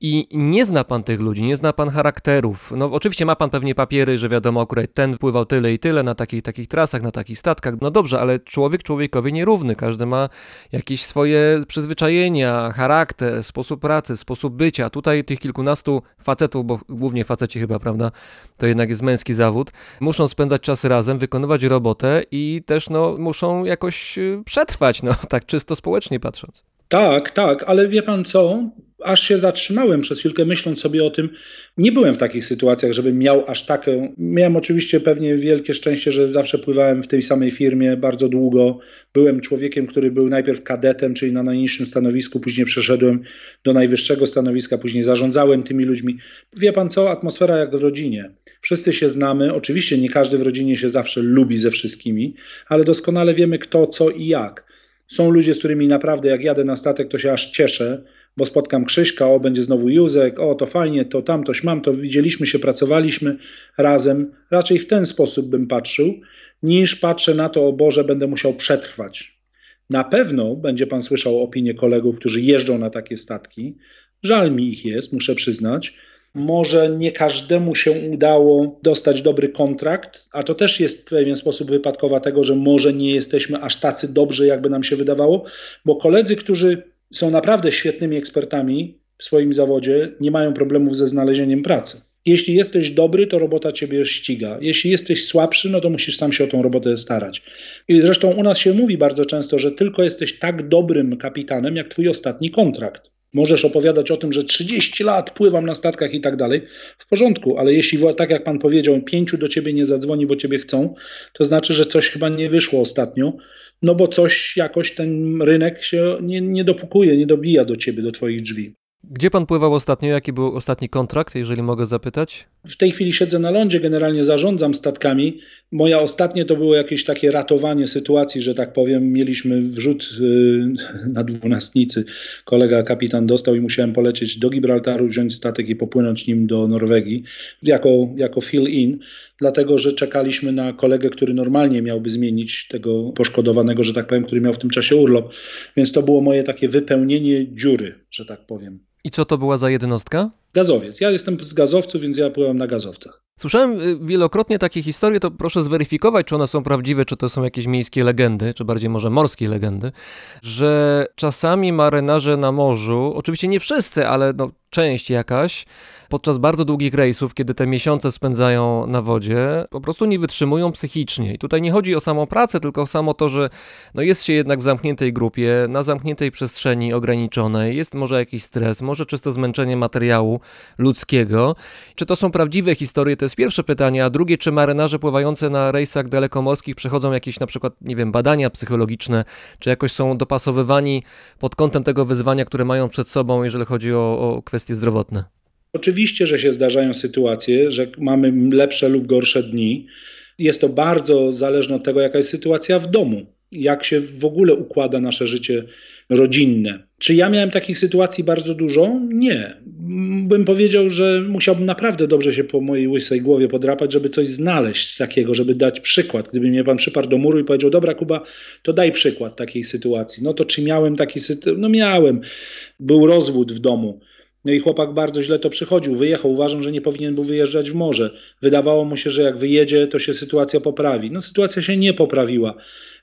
I nie zna pan tych ludzi, nie zna pan charakterów. No oczywiście ma pan pewnie papiery, że wiadomo, akurat ten pływał tyle i tyle na takich, takich trasach, na takich statkach. No dobrze, ale człowiek człowiekowi nierówny. Każdy ma jakieś swoje przyzwyczajenia, charakter, sposób pracy, sposób bycia. Tutaj tych kilkunastu facetów, bo głównie faceci chyba, prawda, to jednak jest męski zawód, muszą spędzać czas razem, wykonywać robotę i też no, muszą jakoś y, przetrwać, no tak czysto społecznie patrząc. Tak, tak, ale wie pan co? Aż się zatrzymałem przez chwilkę, myśląc sobie o tym. Nie byłem w takich sytuacjach, żebym miał aż taką. Miałem oczywiście pewnie wielkie szczęście, że zawsze pływałem w tej samej firmie bardzo długo. Byłem człowiekiem, który był najpierw kadetem, czyli na najniższym stanowisku, później przeszedłem do najwyższego stanowiska, później zarządzałem tymi ludźmi. Wie pan co? Atmosfera jak w rodzinie. Wszyscy się znamy. Oczywiście nie każdy w rodzinie się zawsze lubi ze wszystkimi, ale doskonale wiemy kto, co i jak. Są ludzie, z którymi naprawdę jak jadę na statek, to się aż cieszę, bo spotkam Krzyśka, o będzie znowu Józek, o to fajnie, to tamtoś mam, to widzieliśmy się, pracowaliśmy razem. Raczej w ten sposób bym patrzył, niż patrzę na to, o Boże, będę musiał przetrwać. Na pewno będzie pan słyszał opinie kolegów, którzy jeżdżą na takie statki. Żal mi ich jest, muszę przyznać. Może nie każdemu się udało dostać dobry kontrakt, a to też jest w pewien sposób wypadkowa tego, że może nie jesteśmy aż tacy dobrzy, jakby nam się wydawało, bo koledzy, którzy są naprawdę świetnymi ekspertami w swoim zawodzie, nie mają problemów ze znalezieniem pracy. Jeśli jesteś dobry, to robota ciebie ściga. Jeśli jesteś słabszy, no to musisz sam się o tą robotę starać. I zresztą u nas się mówi bardzo często, że tylko jesteś tak dobrym kapitanem, jak twój ostatni kontrakt. Możesz opowiadać o tym, że 30 lat pływam na statkach i tak dalej. W porządku, ale jeśli, tak jak pan powiedział, pięciu do ciebie nie zadzwoni, bo ciebie chcą, to znaczy, że coś chyba nie wyszło ostatnio, no bo coś jakoś ten rynek się nie, nie dopukuje, nie dobija do ciebie, do twoich drzwi. Gdzie pan pływał ostatnio? Jaki był ostatni kontrakt, jeżeli mogę zapytać? W tej chwili siedzę na lądzie, generalnie zarządzam statkami. Moja ostatnie to było jakieś takie ratowanie sytuacji, że tak powiem. Mieliśmy wrzut yy, na dwunastnicy. Kolega kapitan dostał i musiałem polecieć do Gibraltaru, wziąć statek i popłynąć nim do Norwegii jako, jako fill-in, dlatego że czekaliśmy na kolegę, który normalnie miałby zmienić tego poszkodowanego, że tak powiem, który miał w tym czasie urlop. Więc to było moje takie wypełnienie dziury, że tak powiem. I co to była za jednostka? Gazowiec. Ja jestem z gazowców, więc ja pływam na gazowcach. Słyszałem y, wielokrotnie takie historie, to proszę zweryfikować, czy one są prawdziwe, czy to są jakieś miejskie legendy, czy bardziej może morskie legendy, że czasami marynarze na morzu, oczywiście nie wszyscy, ale no, część jakaś, podczas bardzo długich rejsów, kiedy te miesiące spędzają na wodzie, po prostu nie wytrzymują psychicznie. I tutaj nie chodzi o samą pracę, tylko o samo to, że no jest się jednak w zamkniętej grupie, na zamkniętej przestrzeni ograniczonej, jest może jakiś stres, może czysto zmęczenie materiału ludzkiego. Czy to są prawdziwe historie? To jest pierwsze pytanie, a drugie, czy marynarze pływający na rejsach dalekomorskich przechodzą jakieś na przykład, nie wiem, badania psychologiczne, czy jakoś są dopasowywani pod kątem tego wyzwania, które mają przed sobą, jeżeli chodzi o, o kwestie zdrowotne? Oczywiście, że się zdarzają sytuacje, że mamy lepsze lub gorsze dni. Jest to bardzo zależne od tego, jaka jest sytuacja w domu, jak się w ogóle układa nasze życie rodzinne. Czy ja miałem takich sytuacji bardzo dużo? Nie. Bym powiedział, że musiałbym naprawdę dobrze się po mojej łysej głowie podrapać, żeby coś znaleźć takiego, żeby dać przykład. Gdyby mnie pan przyparł do muru i powiedział, dobra Kuba, to daj przykład takiej sytuacji. No to czy miałem taki sytuację? No miałem. Był rozwód w domu. No i chłopak bardzo źle to przychodził, wyjechał. Uważam, że nie powinien był wyjeżdżać w morze. Wydawało mu się, że jak wyjedzie, to się sytuacja poprawi. No sytuacja się nie poprawiła.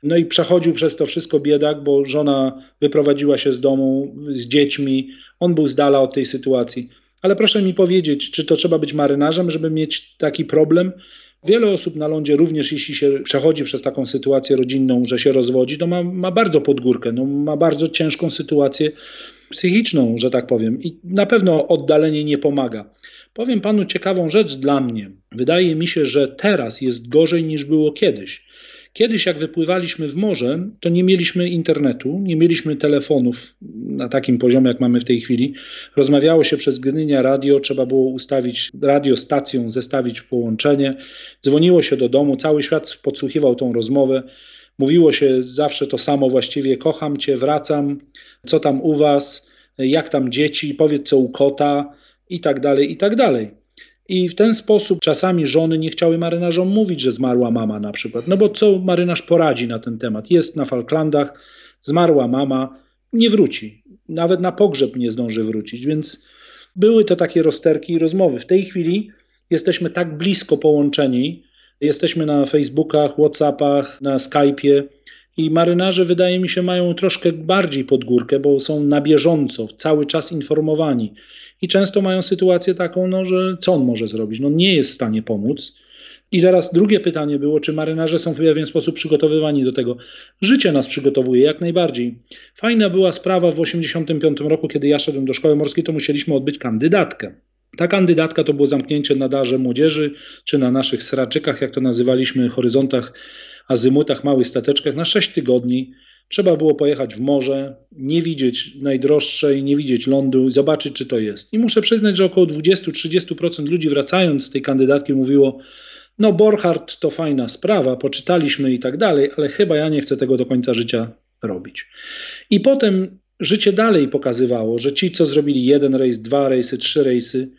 No i przechodził przez to wszystko biedak, bo żona wyprowadziła się z domu z dziećmi. On był z dala od tej sytuacji. Ale proszę mi powiedzieć, czy to trzeba być marynarzem, żeby mieć taki problem? Wiele osób na lądzie, również jeśli się przechodzi przez taką sytuację rodzinną, że się rozwodzi, to ma, ma bardzo podgórkę, no, ma bardzo ciężką sytuację psychiczną, że tak powiem. I na pewno oddalenie nie pomaga. Powiem panu ciekawą rzecz dla mnie. Wydaje mi się, że teraz jest gorzej niż było kiedyś. Kiedyś, jak wypływaliśmy w morze, to nie mieliśmy internetu, nie mieliśmy telefonów na takim poziomie, jak mamy w tej chwili. Rozmawiało się przez Gdynia radio, trzeba było ustawić radiostacją, zestawić połączenie. Dzwoniło się do domu, cały świat podsłuchiwał tą rozmowę. Mówiło się zawsze to samo właściwie: kocham cię, wracam, co tam u was, jak tam dzieci, powiedz co u kota i tak dalej, i tak dalej. I w ten sposób czasami żony nie chciały marynarzom mówić, że zmarła mama na przykład. No bo co marynarz poradzi na ten temat? Jest na Falklandach, zmarła mama, nie wróci. Nawet na pogrzeb nie zdąży wrócić, więc były to takie rozterki i rozmowy. W tej chwili jesteśmy tak blisko połączeni, jesteśmy na Facebookach, Whatsappach, na Skype'ie i marynarze wydaje mi się mają troszkę bardziej pod górkę, bo są na bieżąco, cały czas informowani i często mają sytuację taką, no, że co on może zrobić? No nie jest w stanie pomóc. I teraz drugie pytanie było, czy marynarze są w pewien sposób przygotowywani do tego. Życie nas przygotowuje jak najbardziej. Fajna była sprawa w 1985 roku, kiedy ja szedłem do szkoły morskiej, to musieliśmy odbyć kandydatkę. Ta kandydatka to było zamknięcie na darze młodzieży, czy na naszych sraczykach, jak to nazywaliśmy, horyzontach, azymutach, małych stateczkach, na 6 tygodni. Trzeba było pojechać w morze, nie widzieć najdroższej, nie widzieć lądu, zobaczyć, czy to jest. I muszę przyznać, że około 20-30% ludzi wracając z tej kandydatki mówiło: No, Borchardt to fajna sprawa, poczytaliśmy i tak dalej, ale chyba ja nie chcę tego do końca życia robić. I potem życie dalej pokazywało, że ci, co zrobili jeden rejs, dwa rejsy, trzy rejsy,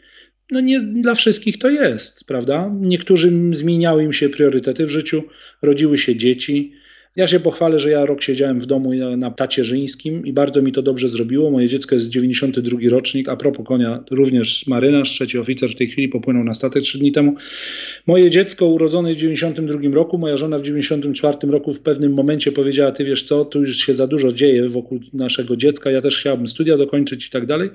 no nie dla wszystkich to jest, prawda? Niektórym zmieniały im się priorytety w życiu, rodziły się dzieci ja się pochwalę, że ja rok siedziałem w domu na tacierzyńskim i bardzo mi to dobrze zrobiło. Moje dziecko jest 92 rocznik, a propos konia również marynarz, trzeci oficer w tej chwili popłynął na statek trzy dni temu. Moje dziecko urodzone w 92 roku, moja żona w 94 roku w pewnym momencie powiedziała, ty wiesz co, tu już się za dużo dzieje wokół naszego dziecka, ja też chciałabym studia dokończyć i tak dalej.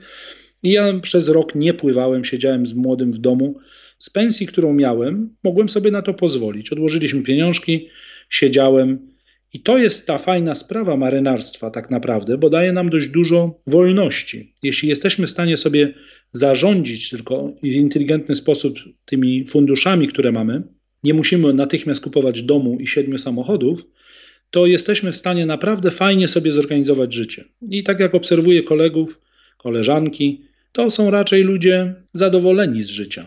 I ja przez rok nie pływałem, siedziałem z młodym w domu. Z pensji, którą miałem, mogłem sobie na to pozwolić. Odłożyliśmy pieniążki, siedziałem, i to jest ta fajna sprawa marynarstwa, tak naprawdę, bo daje nam dość dużo wolności. Jeśli jesteśmy w stanie sobie zarządzić tylko w inteligentny sposób tymi funduszami, które mamy, nie musimy natychmiast kupować domu i siedmiu samochodów, to jesteśmy w stanie naprawdę fajnie sobie zorganizować życie. I tak jak obserwuję kolegów, koleżanki, to są raczej ludzie zadowoleni z życia.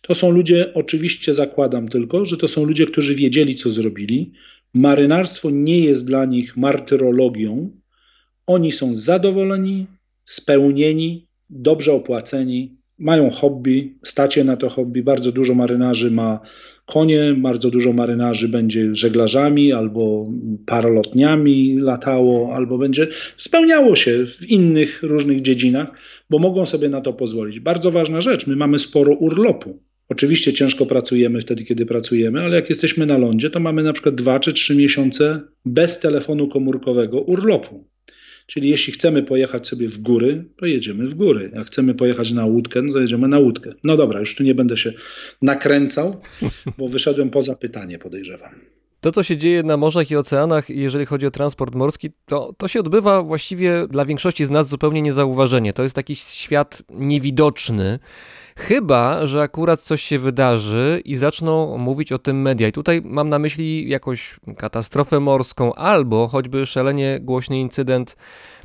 To są ludzie, oczywiście zakładam tylko, że to są ludzie, którzy wiedzieli, co zrobili, Marynarstwo nie jest dla nich martyrologią. Oni są zadowoleni, spełnieni, dobrze opłaceni, mają hobby, stacie na to hobby. Bardzo dużo marynarzy ma konie, bardzo dużo marynarzy będzie żeglarzami albo paralotniami latało, albo będzie spełniało się w innych różnych dziedzinach, bo mogą sobie na to pozwolić. Bardzo ważna rzecz, my mamy sporo urlopu. Oczywiście ciężko pracujemy wtedy, kiedy pracujemy, ale jak jesteśmy na lądzie, to mamy na przykład dwa czy trzy miesiące bez telefonu komórkowego urlopu. Czyli jeśli chcemy pojechać sobie w góry, to jedziemy w góry. Jak chcemy pojechać na łódkę, no to jedziemy na łódkę. No dobra, już tu nie będę się nakręcał, bo wyszedłem poza pytanie, podejrzewam. To, co się dzieje na morzach i oceanach, jeżeli chodzi o transport morski, to, to się odbywa właściwie dla większości z nas zupełnie niezauważenie. To jest taki świat niewidoczny. Chyba, że akurat coś się wydarzy i zaczną mówić o tym media. I tutaj mam na myśli jakąś katastrofę morską albo choćby szalenie głośny incydent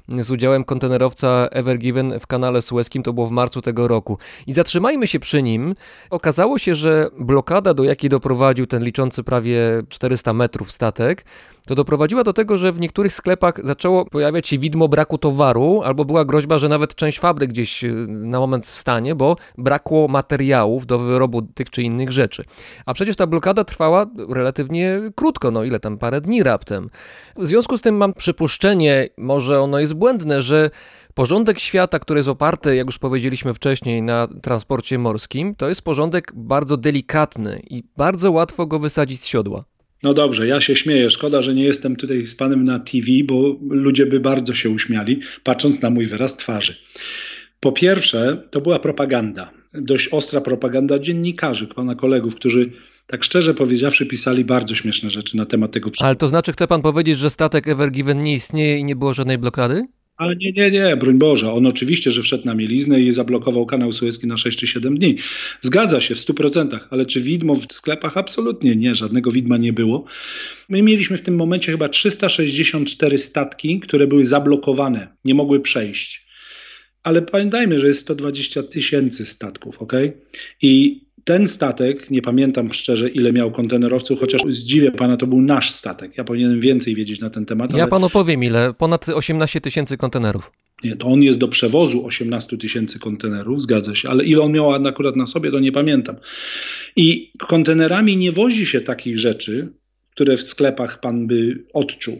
z udziałem kontenerowca Ever Given w kanale Suezkim, to było w marcu tego roku. I zatrzymajmy się przy nim. Okazało się, że blokada, do jakiej doprowadził ten liczący prawie 400 metrów statek, to doprowadziła do tego, że w niektórych sklepach zaczęło pojawiać się widmo braku towaru, albo była groźba, że nawet część fabryk gdzieś y, na moment stanie, bo brakło materiałów do wyrobu tych czy innych rzeczy. A przecież ta blokada trwała relatywnie krótko, no ile tam, parę dni raptem. W związku z tym mam przypuszczenie, może ono jest błędne, że Porządek świata, który jest oparty, jak już powiedzieliśmy wcześniej, na transporcie morskim, to jest porządek bardzo delikatny i bardzo łatwo go wysadzić z siodła. No dobrze, ja się śmieję. Szkoda, że nie jestem tutaj z panem na TV, bo ludzie by bardzo się uśmiali, patrząc na mój wyraz twarzy. Po pierwsze, to była propaganda. Dość ostra propaganda dziennikarzy, pana kolegów, którzy tak szczerze powiedziawszy pisali bardzo śmieszne rzeczy na temat tego Ale to znaczy, chce pan powiedzieć, że statek Ever Given nie istnieje i nie było żadnej blokady? Ale nie, nie, nie, broń Boże. On oczywiście, że wszedł na mieliznę i zablokował kanał Suezki na 6 czy 7 dni. Zgadza się w 100%, ale czy widmo w sklepach? Absolutnie nie, żadnego widma nie było. My mieliśmy w tym momencie chyba 364 statki, które były zablokowane, nie mogły przejść. Ale pamiętajmy, że jest 120 tysięcy statków, ok? I ten statek, nie pamiętam szczerze ile miał kontenerowców, chociaż zdziwię pana, to był nasz statek. Ja powinienem więcej wiedzieć na ten temat. Ja ale... panu powiem ile, ponad 18 tysięcy kontenerów. Nie, to on jest do przewozu 18 tysięcy kontenerów, zgadza się, ale ile on miał akurat na sobie, to nie pamiętam. I kontenerami nie wozi się takich rzeczy, które w sklepach pan by odczuł.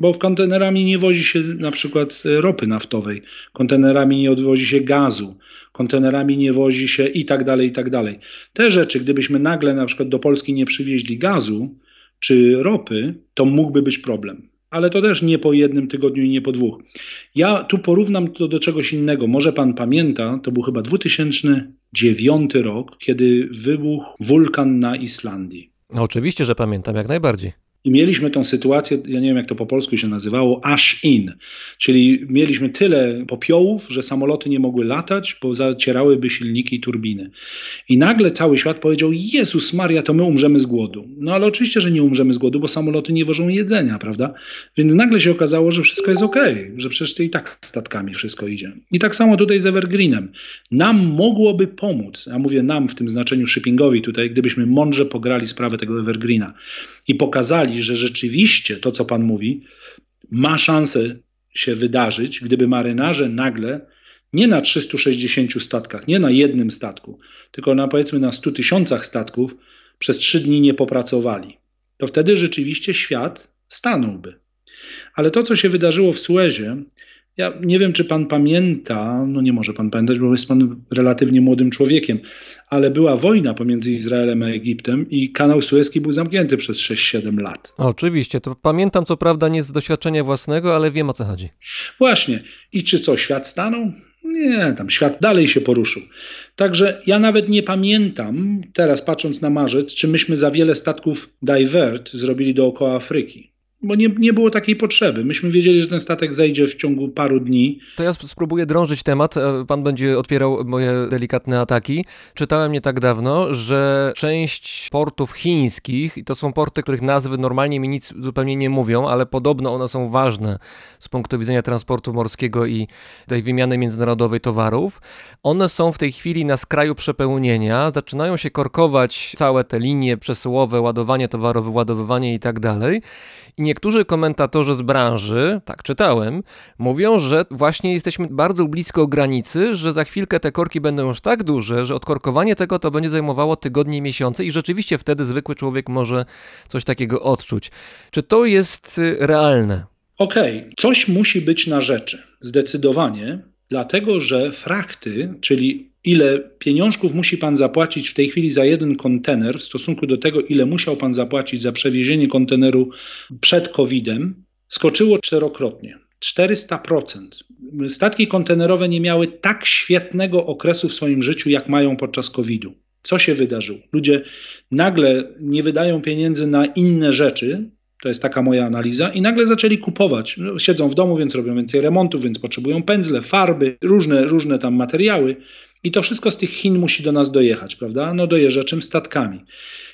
Bo w kontenerami nie wozi się na przykład ropy naftowej, kontenerami nie odwozi się gazu, kontenerami nie wozi się i tak dalej, i tak dalej. Te rzeczy, gdybyśmy nagle na przykład do Polski nie przywieźli gazu czy ropy, to mógłby być problem. Ale to też nie po jednym tygodniu i nie po dwóch. Ja tu porównam to do czegoś innego. Może pan pamięta, to był chyba 2009 rok, kiedy wybuchł wulkan na Islandii. No, oczywiście, że pamiętam, jak najbardziej. I mieliśmy tą sytuację, ja nie wiem jak to po polsku się nazywało, ash in, czyli mieliśmy tyle popiołów, że samoloty nie mogły latać, bo zacierałyby silniki i turbiny. I nagle cały świat powiedział: Jezus Maria, to my umrzemy z głodu. No ale oczywiście, że nie umrzemy z głodu, bo samoloty nie wożą jedzenia, prawda? Więc nagle się okazało, że wszystko jest ok, że przecież i tak statkami wszystko idzie. I tak samo tutaj z Evergreenem. Nam mogłoby pomóc, ja mówię nam w tym znaczeniu shippingowi tutaj, gdybyśmy mądrze pograli sprawę tego Evergreena i pokazali, że rzeczywiście to, co Pan mówi, ma szansę się wydarzyć, gdyby marynarze nagle nie na 360 statkach, nie na jednym statku, tylko na powiedzmy na 100 tysiącach statków przez trzy dni nie popracowali. To wtedy rzeczywiście świat stanąłby. Ale to, co się wydarzyło w Suezie, ja nie wiem, czy pan pamięta, no nie może pan pamiętać, bo jest pan relatywnie młodym człowiekiem, ale była wojna pomiędzy Izraelem a Egiptem i kanał Suezki był zamknięty przez 6-7 lat. Oczywiście, to pamiętam co prawda nie z doświadczenia własnego, ale wiem o co chodzi. Właśnie. I czy co, świat stanął? Nie, tam świat dalej się poruszył. Także ja nawet nie pamiętam, teraz patrząc na marzec, czy myśmy za wiele statków Divert zrobili dookoła Afryki bo nie, nie było takiej potrzeby. Myśmy wiedzieli, że ten statek zejdzie w ciągu paru dni. To ja spróbuję drążyć temat, pan będzie odpierał moje delikatne ataki. Czytałem nie tak dawno, że część portów chińskich, i to są porty, których nazwy normalnie mi nic zupełnie nie mówią, ale podobno one są ważne z punktu widzenia transportu morskiego i tej wymiany międzynarodowej towarów, one są w tej chwili na skraju przepełnienia, zaczynają się korkować całe te linie przesyłowe, ładowanie towaru, wyładowywanie i tak dalej. I niektórzy komentatorzy z branży, tak czytałem, mówią, że właśnie jesteśmy bardzo blisko granicy, że za chwilkę te korki będą już tak duże, że odkorkowanie tego to będzie zajmowało tygodnie, miesiące i rzeczywiście wtedy zwykły człowiek może coś takiego odczuć. Czy to jest realne? Okej, okay. coś musi być na rzeczy. Zdecydowanie, dlatego że frakty, czyli ile pieniążków musi pan zapłacić w tej chwili za jeden kontener w stosunku do tego, ile musiał pan zapłacić za przewiezienie konteneru przed COVID-em, skoczyło czterokrotnie. 400%. Statki kontenerowe nie miały tak świetnego okresu w swoim życiu, jak mają podczas COVID-u. Co się wydarzyło? Ludzie nagle nie wydają pieniędzy na inne rzeczy, to jest taka moja analiza, i nagle zaczęli kupować. Siedzą w domu, więc robią więcej remontów, więc potrzebują pędzle, farby, różne, różne tam materiały. I to wszystko z tych Chin musi do nas dojechać, prawda? No dojeżdża czym? Statkami.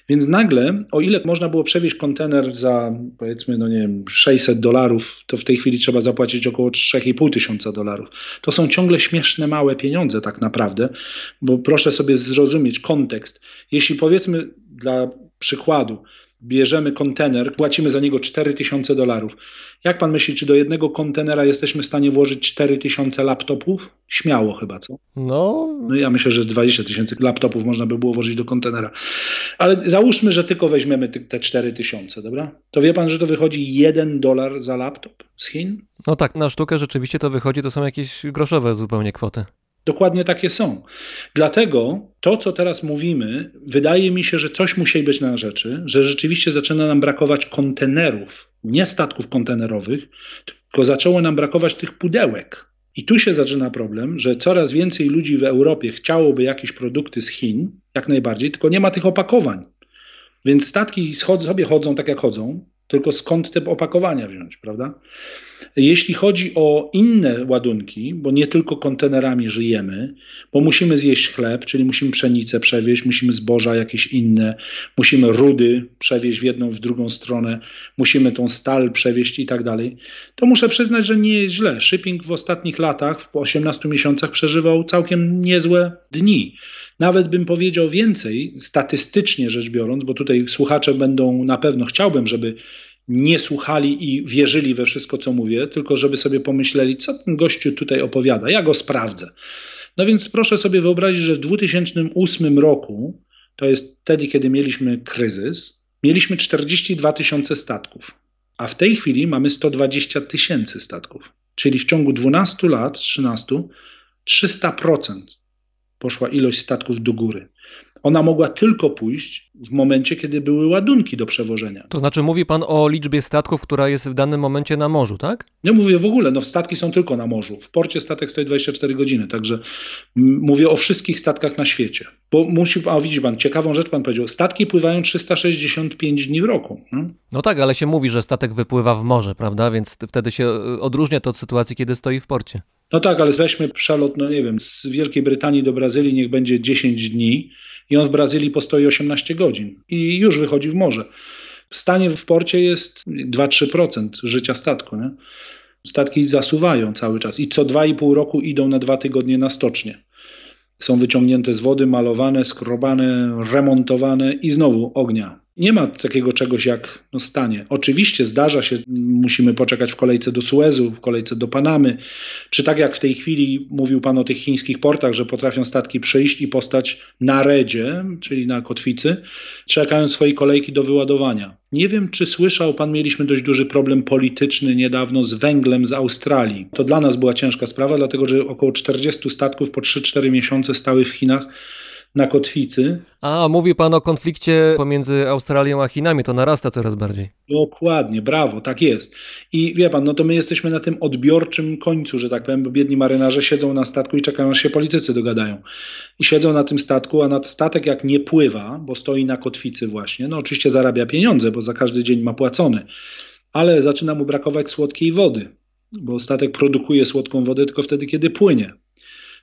Więc nagle, o ile można było przewieźć kontener za powiedzmy, no nie wiem, 600 dolarów, to w tej chwili trzeba zapłacić około 3,5 tysiąca dolarów. To są ciągle śmieszne, małe pieniądze tak naprawdę, bo proszę sobie zrozumieć kontekst. Jeśli powiedzmy dla przykładu, bierzemy kontener, płacimy za niego 4000 dolarów. Jak pan myśli, czy do jednego kontenera jesteśmy w stanie włożyć 4000 laptopów? Śmiało chyba, co? No, No ja myślę, że 20 tysięcy laptopów można by było włożyć do kontenera. Ale załóżmy, że tylko weźmiemy te 4 tysiące, dobra? To wie pan, że to wychodzi 1 dolar za laptop z Chin? no tak, na sztukę rzeczywiście to wychodzi, to są jakieś groszowe zupełnie kwoty. Dokładnie takie są. Dlatego to, co teraz mówimy, wydaje mi się, że coś musi być na rzeczy, że rzeczywiście zaczyna nam brakować kontenerów, nie statków kontenerowych, tylko zaczęło nam brakować tych pudełek. I tu się zaczyna problem, że coraz więcej ludzi w Europie chciałoby jakieś produkty z Chin, jak najbardziej, tylko nie ma tych opakowań. Więc statki sobie chodzą tak, jak chodzą, tylko skąd te opakowania wziąć, prawda? Jeśli chodzi o inne ładunki, bo nie tylko kontenerami żyjemy, bo musimy zjeść chleb, czyli musimy pszenicę przewieźć, musimy zboża jakieś inne, musimy rudy przewieźć w jedną, w drugą stronę, musimy tą stal przewieźć i tak dalej, to muszę przyznać, że nie jest źle. Shipping w ostatnich latach, w 18 miesiącach przeżywał całkiem niezłe dni. Nawet bym powiedział więcej, statystycznie rzecz biorąc, bo tutaj słuchacze będą na pewno, chciałbym, żeby nie słuchali i wierzyli we wszystko, co mówię, tylko żeby sobie pomyśleli, co ten gościu tutaj opowiada. Ja go sprawdzę. No więc proszę sobie wyobrazić, że w 2008 roku, to jest wtedy, kiedy mieliśmy kryzys, mieliśmy 42 tysiące statków, a w tej chwili mamy 120 tysięcy statków. Czyli w ciągu 12 lat, 13, 300% poszła ilość statków do góry. Ona mogła tylko pójść w momencie, kiedy były ładunki do przewożenia. To znaczy mówi pan o liczbie statków, która jest w danym momencie na morzu, tak? Ja mówię w ogóle, no statki są tylko na morzu. W porcie statek stoi 24 godziny, także mówię o wszystkich statkach na świecie. Bo musi, a widzi pan, ciekawą rzecz pan powiedział, statki pływają 365 dni w roku. No? No tak, ale się mówi, że statek wypływa w morze, prawda? Więc wtedy się y, odróżnia to od sytuacji, kiedy stoi w porcie. No tak, ale weźmy przelot, no nie wiem, z Wielkiej Brytanii do Brazylii, niech będzie 10 dni i on w Brazylii postoi 18 godzin i już wychodzi w morze. W stanie w porcie jest 2-3% życia statku. Nie? Statki zasuwają cały czas i co 2,5 roku idą na dwa tygodnie na stocznie. Są wyciągnięte z wody, malowane, skrobane, remontowane i znowu ognia. Nie ma takiego czegoś jak no, stanie. Oczywiście zdarza się, musimy poczekać w kolejce do Suezu, w kolejce do Panamy, czy tak jak w tej chwili mówił Pan o tych chińskich portach, że potrafią statki przyjść i postać na redzie, czyli na kotwicy, czekając swojej kolejki do wyładowania. Nie wiem, czy słyszał Pan, mieliśmy dość duży problem polityczny niedawno z węglem z Australii. To dla nas była ciężka sprawa, dlatego że około 40 statków po 3-4 miesiące stały w Chinach na kotwicy. A, mówi pan o konflikcie pomiędzy Australią a Chinami, to narasta coraz bardziej. Dokładnie, brawo, tak jest. I wie pan, no to my jesteśmy na tym odbiorczym końcu, że tak powiem, bo biedni marynarze siedzą na statku i czekają, aż się politycy dogadają. I siedzą na tym statku, a na statek jak nie pływa, bo stoi na kotwicy właśnie, no oczywiście zarabia pieniądze, bo za każdy dzień ma płacony, ale zaczyna mu brakować słodkiej wody, bo statek produkuje słodką wodę tylko wtedy, kiedy płynie.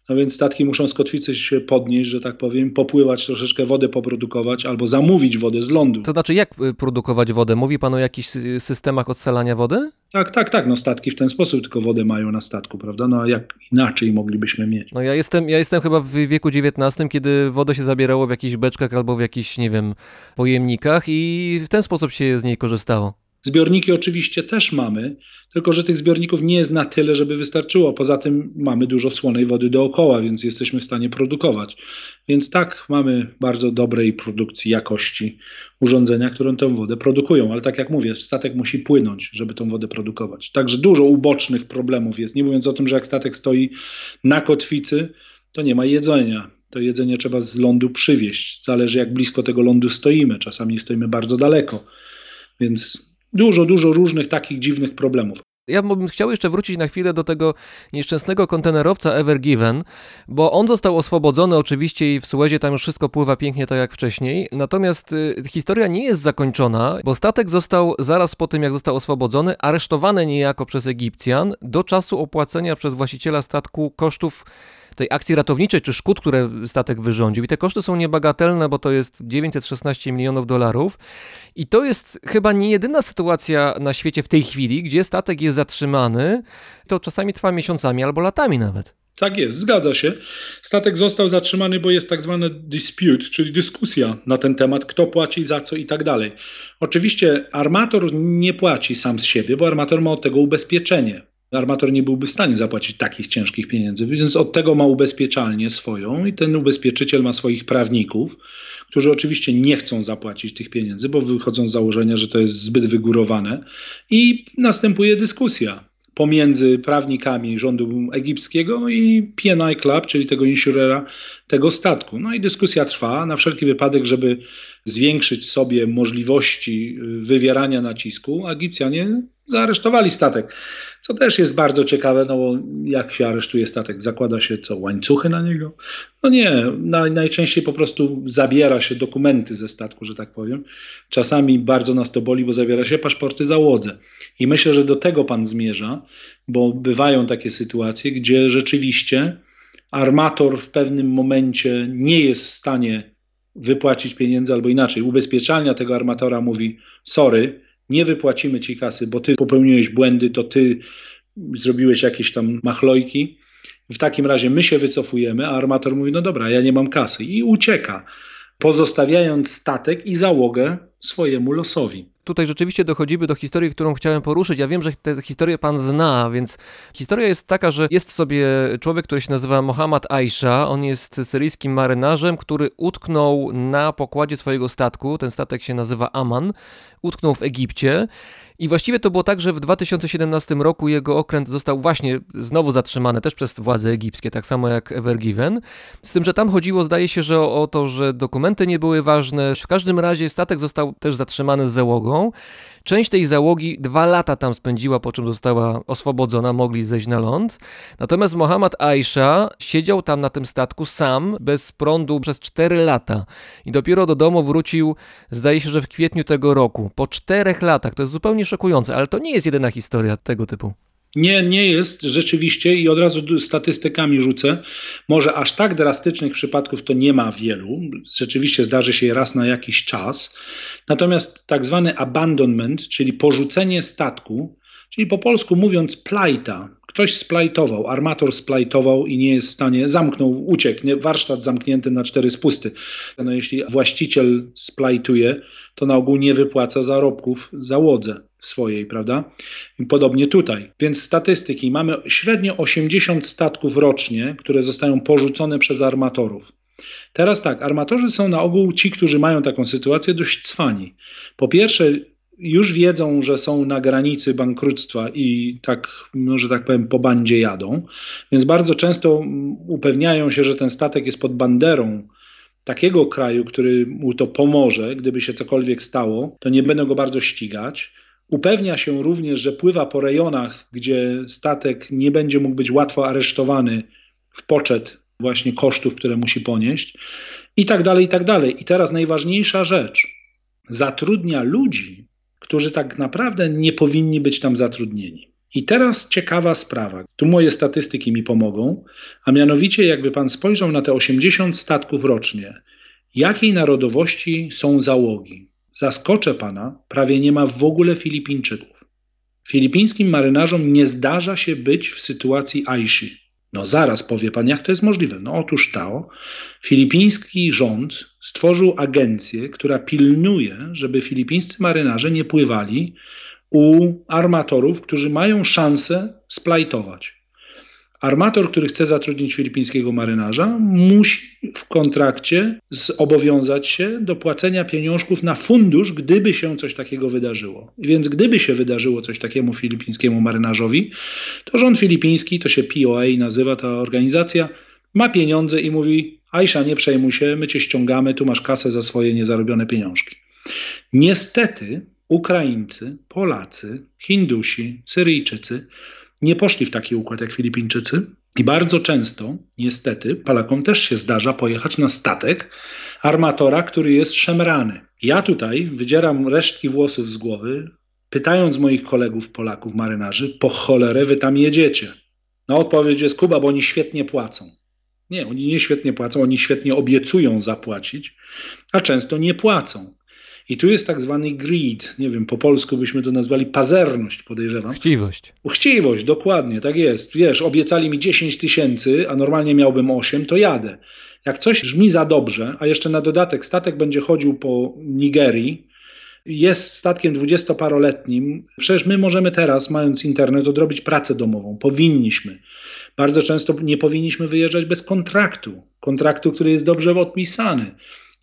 No więc statki muszą z kotwicy się podnieść, że tak powiem, popływać, troszeczkę wodę poprodukować albo zamówić wodę z lądu. To znaczy, jak y, produkować wodę? Mówi pan o jakichś y, systemach odsalania wody? Tak, tak, tak. No statki w ten sposób tylko wodę mają na statku, prawda? No a jak inaczej moglibyśmy mieć? No ja jestem, ja jestem chyba w wieku XIX, kiedy wodę się zabierało w jakichś beczkach albo w jakichś, nie wiem, pojemnikach i w ten sposób się z niej korzystało. Zbiorniki oczywiście też mamy, tylko że tych zbiorników nie jest na tyle, żeby wystarczyło. Poza tym mamy dużo słonej wody dookoła, więc jesteśmy w stanie produkować. Więc tak, mamy bardzo dobrej produkcji jakości urządzenia, które tę wodę produkują. Ale tak jak mówię, statek musi płynąć, żeby tą wodę produkować. Także dużo ubocznych problemów jest. Nie mówiąc o tym, że jak statek stoi na kotwicy, to nie ma jedzenia. To jedzenie trzeba z lądu przywieźć. Zależy jak blisko tego lądu stoimy. Czasami stoimy bardzo daleko. Więc dużo, dużo różnych takich dziwnych problemów. Ja bym chciał jeszcze wrócić na chwilę do tego nieszczęsnego kontenerowca Ever Given, bo on został oswobodzony oczywiście i w Suezie tam już wszystko pływa pięknie tak jak wcześniej. Natomiast y, historia nie jest zakończona, bo statek został zaraz po tym jak został oswobodzony aresztowany niejako przez Egipcjan do czasu opłacenia przez właściciela statku kosztów tej akcji ratowniczej czy szkód, które statek wyrządził. I te koszty są niebagatelne, bo to jest 916 milionów dolarów. I to jest chyba nie jedyna sytuacja na świecie w tej chwili, gdzie statek jest zatrzymany. To czasami trwa miesiącami albo latami nawet. Tak jest, zgadza się. Statek został zatrzymany, bo jest tak zwany dispute, czyli dyskusja na ten temat, kto płaci za co i tak dalej. Oczywiście armator nie płaci sam z siebie, bo armator ma od tego ubezpieczenie. Armator nie byłby w stanie zapłacić takich ciężkich pieniędzy, więc od tego ma ubezpieczalnię swoją i ten ubezpieczyciel ma swoich prawników, którzy oczywiście nie chcą zapłacić tych pieniędzy, bo wychodzą z założenia, że to jest zbyt wygórowane i następuje dyskusja pomiędzy prawnikami rządu egipskiego i PNI Club, czyli tego insurera tego statku. No i dyskusja trwa na wszelki wypadek, żeby zwiększyć sobie możliwości wywierania nacisku. Egipcjanie zaaresztowali statek, co też jest bardzo ciekawe, no bo jak się aresztuje statek? Zakłada się co, łańcuchy na niego? No nie, na, najczęściej po prostu zabiera się dokumenty ze statku, że tak powiem. Czasami bardzo nas to boli, bo zabiera się paszporty załodze. I myślę, że do tego pan zmierza, bo bywają takie sytuacje, gdzie rzeczywiście armator w pewnym momencie nie jest w stanie wypłacić pieniędzy, albo inaczej, ubezpieczalnia tego armatora mówi: Sorry, nie wypłacimy ci kasy, bo ty popełniłeś błędy, to ty zrobiłeś jakieś tam machlojki. W takim razie my się wycofujemy, a armator mówi: No dobra, ja nie mam kasy i ucieka, pozostawiając statek i załogę swojemu losowi tutaj rzeczywiście dochodzimy do historii, którą chciałem poruszyć. Ja wiem, że tę historię pan zna, więc historia jest taka, że jest sobie człowiek, który się nazywa Mohammad Aisha. On jest syryjskim marynarzem, który utknął na pokładzie swojego statku. Ten statek się nazywa Aman. Utknął w Egipcie. I właściwie to było tak, że w 2017 roku jego okręt został właśnie znowu zatrzymany też przez władze egipskie, tak samo jak Ever Given. Z tym, że tam chodziło, zdaje się, że o, to, że dokumenty nie były ważne. W każdym razie statek został też zatrzymany z załogą. Część tej załogi dwa lata tam spędziła, po czym została oswobodzona, mogli zejść na ląd. Natomiast Mohammad Aisha siedział tam na tym statku sam, bez prądu przez 4 lata. I dopiero do domu wrócił, zdaje się, że w kwietniu tego roku. Po czterech latach. To jest zupełnie szokujące, ale to nie jest jedyna historia tego typu. Nie, nie jest rzeczywiście i od razu statystykami rzucę. Może aż tak drastycznych przypadków to nie ma wielu. Rzeczywiście zdarzy się raz na jakiś czas. Natomiast tak zwany abandonment, czyli porzucenie statku, czyli po polsku mówiąc plajta, ktoś splajtował, armator splajtował i nie jest w stanie, zamknął, uciekł, nie, warsztat zamknięty na cztery spusty. No jeśli właściciel splajtuje, to na ogół nie wypłaca zarobków załodze swojej, prawda? I podobnie tutaj. Więc statystyki. Mamy średnio 80 statków rocznie, które zostają porzucone przez armatorów. Teraz tak, armatorzy są na ogół ci, którzy mają taką sytuację, dość cwani. Po pierwsze, już wiedzą, że są na granicy bankructwa i tak, no, że tak powiem, po bandzie jadą, więc bardzo często upewniają się, że ten statek jest pod banderą takiego kraju, który mu to pomoże, gdyby się cokolwiek stało, to nie będą go bardzo ścigać. Upewnia się również, że pływa po rejonach, gdzie statek nie będzie mógł być łatwo aresztowany w poczet właśnie kosztów, które musi ponieść i tak dalej, i tak dalej. I teraz najważniejsza rzecz. Zatrudnia ludzi, którzy tak naprawdę nie powinni być tam zatrudnieni. I teraz ciekawa sprawa. Tu moje statystyki mi pomogą, a mianowicie jakby pan spojrzał na te 80 statków rocznie, jakiej narodowości są załogi? Zaskoczę pana, prawie nie ma w ogóle Filipińczyków. Filipińskim marynarzom nie zdarza się być w sytuacji Aishi. No zaraz powie pan, jak to jest możliwe. No otóż to, filipiński rząd stworzył agencję, która pilnuje, żeby filipińscy marynarze nie pływali u armatorów, którzy mają szansę splajtować. Armator, który chce zatrudnić filipińskiego marynarza, musi w kontrakcie zobowiązać się do płacenia pieniążków na fundusz, gdyby się coś takiego wydarzyło. Więc gdyby się wydarzyło coś takiemu filipińskiemu marynarzowi, to rząd filipiński, to się POA nazywa ta organizacja, ma pieniądze i mówi: Aisza, nie przejmuj się, my cię ściągamy, tu masz kasę za swoje niezarobione pieniążki. Niestety Ukraińcy, Polacy, Hindusi, Syryjczycy nie poszli w taki układ jak Filipińczycy. I bardzo często, niestety, Polakom też się zdarza pojechać na statek armatora, który jest szemrany. Ja tutaj wydzieram resztki włosów z głowy, pytając moich kolegów Polaków, marynarzy, po cholerę wy tam jedziecie? No odpowiedź jest Kuba, bo oni świetnie płacą. Nie, oni nie świetnie płacą, oni świetnie obiecują zapłacić, a często nie płacą. I tu jest tak zwany greed, nie wiem, po polsku byśmy to nazwali pazerność, podejrzewam. Chciwość. Chciwość, dokładnie, tak jest. Wiesz, obiecali mi 10 tysięcy, a normalnie miałbym 8, to jadę. Jak coś brzmi za dobrze, a jeszcze na dodatek statek będzie chodził po Nigerii, jest statkiem dwudziestoparoletnim, przecież my możemy teraz, mając internet, odrobić pracę domową. Powinniśmy. Bardzo często nie powinniśmy wyjeżdżać bez kontraktu. Kontraktu, który jest dobrze odpisany.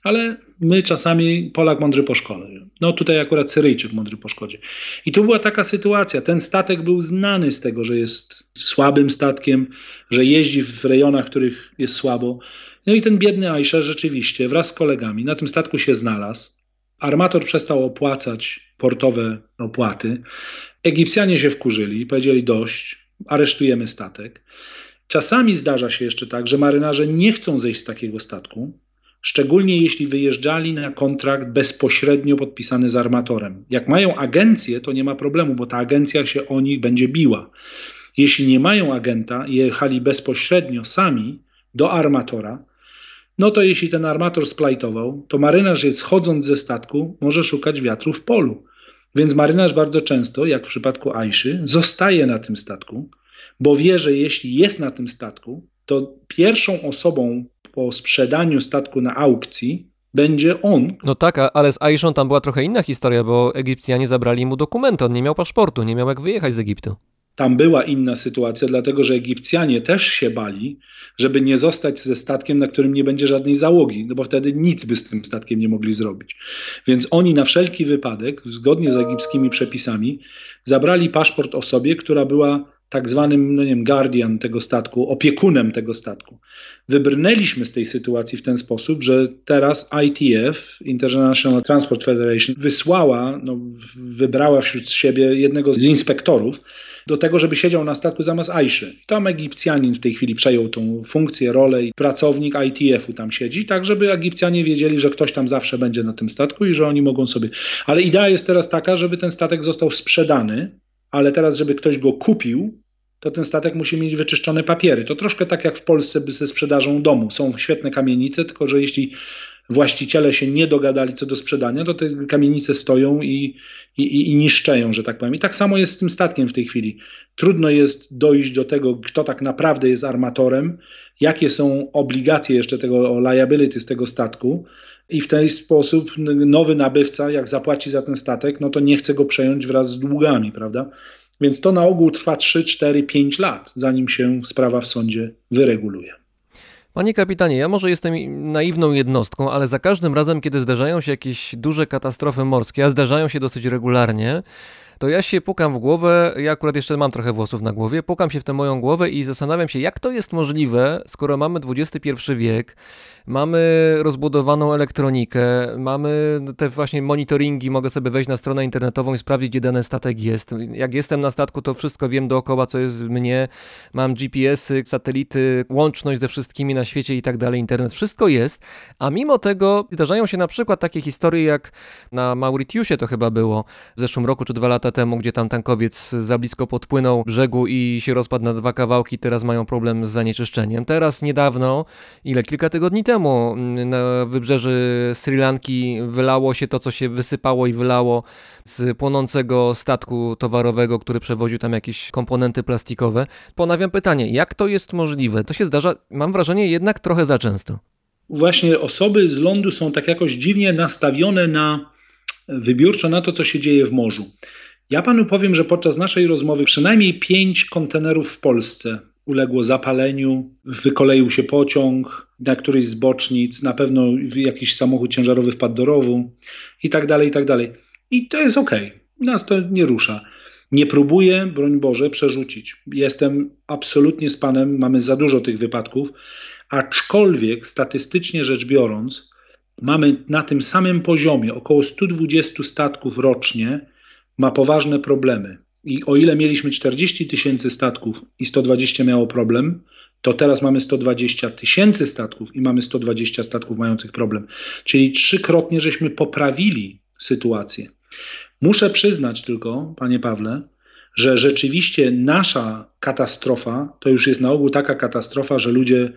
Ale my czasami Polak mądry po szkole. No tutaj akurat Syryjczyk mądry po szkodzie. I tu była taka sytuacja. Ten statek był znany z tego, że jest słabym statkiem, że jeździ w rejonach, w których jest słabo. No i ten biedny Aisha rzeczywiście wraz z kolegami na tym statku się znalazł. Armator przestał opłacać portowe opłaty. Egipcjanie się wkurzyli, powiedzieli dość, aresztujemy statek. Czasami zdarza się jeszcze tak, że marynarze nie chcą zejść z takiego statku, szczególnie jeśli wyjeżdżali na kontrakt bezpośrednio podpisany z armatorem. Jak mają agencję, to nie ma problemu, bo ta agencja się o nich będzie biła. Jeśli nie mają agenta i jechali bezpośrednio sami do armatora, no to jeśli ten armator splajtował, to marynarz jest schodząc ze statku, może szukać wiatru w polu. Więc marynarz bardzo często, jak w przypadku Aiszy, zostaje na tym statku, bo wie, że jeśli jest na tym statku, to pierwszą osobą po sprzedaniu statku na aukcji będzie on. No tak, ale z Aishą tam była trochę inna historia, bo Egipcjanie zabrali mu dokumenty, on nie miał paszportu, nie miał jak wyjechać z Egiptu. Tam była inna sytuacja, dlatego że Egipcjanie też się bali, żeby nie zostać ze statkiem, na którym nie będzie żadnej załogi, no bo wtedy nic by z tym statkiem nie mogli zrobić. Więc oni na wszelki wypadek, zgodnie z egipskimi przepisami, zabrali paszport osobie, która była tak zwanym, no nie wiem, guardian tego statku, opiekunem tego statku. Wybrnęliśmy z tej sytuacji w ten sposób, że teraz ITF, International Transport Federation, wysłała, no, wybrała wśród siebie jednego z inspektorów do tego, żeby siedział na statku zamiast Aiszy. Tam Egipcjanin w tej chwili przejął tą funkcję, rolę i pracownik ITF-u tam siedzi, tak żeby Egipcjanie wiedzieli, że ktoś tam zawsze będzie na tym statku i że oni mogą sobie... Ale idea jest teraz taka, żeby ten statek został sprzedany, ale teraz, żeby ktoś go kupił, to ten statek musi mieć wyczyszczone papiery. To troszkę tak jak w Polsce by ze sprzedażą domu. Są świetne kamienice, tylko że jeśli właściciele się nie dogadali co do sprzedania, to te kamienice stoją i, i, i niszczeją, że tak powiem. I tak samo jest z tym statkiem w tej chwili. Trudno jest dojść do tego, kto tak naprawdę jest armatorem, jakie są obligacje jeszcze tego liability z tego statku. I w ten sposób nowy nabywca, jak zapłaci za ten statek, no to nie chce go przejąć wraz z długami, prawda? Więc to na ogół trwa 3, 4, 5 lat, zanim się sprawa w sądzie wyreguluje. Panie kapitanie, ja może jestem naiwną jednostką, ale za każdym razem, kiedy zdarzają się jakieś duże katastrofy morskie, a zdarzają się dosyć regularnie, to ja się pukam w głowę, ja akurat jeszcze mam trochę włosów na głowie, pukam się w tę moją głowę i zastanawiam się, jak to jest możliwe, skoro mamy XXI wiek, mamy rozbudowaną elektronikę, mamy te właśnie monitoringi, mogę sobie wejść na stronę internetową i sprawdzić, gdzie dany statek jest. Jak jestem na statku, to wszystko wiem dookoła, co jest mnie, mam GPS-y, satelity, łączność ze wszystkimi na świecie i tak dalej, internet, wszystko jest, a mimo tego zdarzają się na przykład takie historie, jak na Mauritiusie to chyba było. W zeszłym roku czy dwa lata temu, gdzie tam tankowiec za blisko podpłynął brzegu i się rozpadł na dwa kawałki, teraz mają problem z zanieczyszczeniem. Teraz niedawno, ile, kilka tygodni temu na wybrzeży Sri Lanki wylało się to, co się wysypało i wylało z płonącego statku towarowego, który przewoził tam jakieś komponenty plastikowe. Ponawiam pytanie, jak to jest możliwe? To się zdarza, mam wrażenie, jednak trochę za często. Właśnie osoby z lądu są tak jakoś dziwnie nastawione na wybiórczo na to, co się dzieje w morzu. Ja panu powiem, że podczas naszej rozmowy przynajmniej pięć kontenerów w Polsce uległo zapaleniu, wykoleił się pociąg na którejś z bocznic, na pewno jakiś samochód ciężarowy wpadł do rowu i tak dalej, i tak dalej. I to jest okay. nas to nie rusza. Nie próbuję, broń Boże, przerzucić. Jestem absolutnie z panem, mamy za dużo tych wypadków, aczkolwiek statystycznie rzecz biorąc, mamy na tym samym poziomie około 120 statków rocznie ma poważne problemy. I o ile mieliśmy 40 tysięcy statków i 120 miało problem, to teraz mamy 120 tysięcy statków i mamy 120 statków mających problem. Czyli trzykrotnie żeśmy poprawili sytuację. Muszę przyznać tylko, panie Pawle, że rzeczywiście nasza katastrofa to już jest na ogół taka katastrofa, że ludzie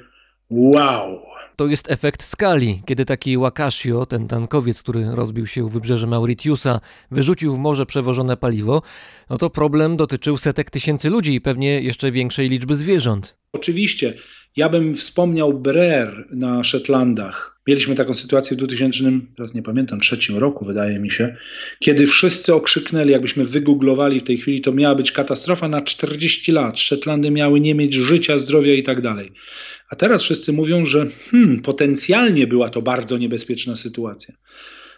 wow. To jest efekt skali, kiedy taki Wakashio, ten tankowiec, który rozbił się u wybrzeży Mauritiusa, wyrzucił w morze przewożone paliwo, no to problem dotyczył setek tysięcy ludzi i pewnie jeszcze większej liczby zwierząt. Oczywiście, ja bym wspomniał Brer na Szetlandach. Mieliśmy taką sytuację w 2000, teraz nie pamiętam, trzecim roku wydaje mi się, kiedy wszyscy okrzyknęli, jakbyśmy wygooglowali w tej chwili, to miała być katastrofa na 40 lat. Szetlandy miały nie mieć życia, zdrowia i tak dalej. A teraz wszyscy mówią, że hmm, potencjalnie była to bardzo niebezpieczna sytuacja.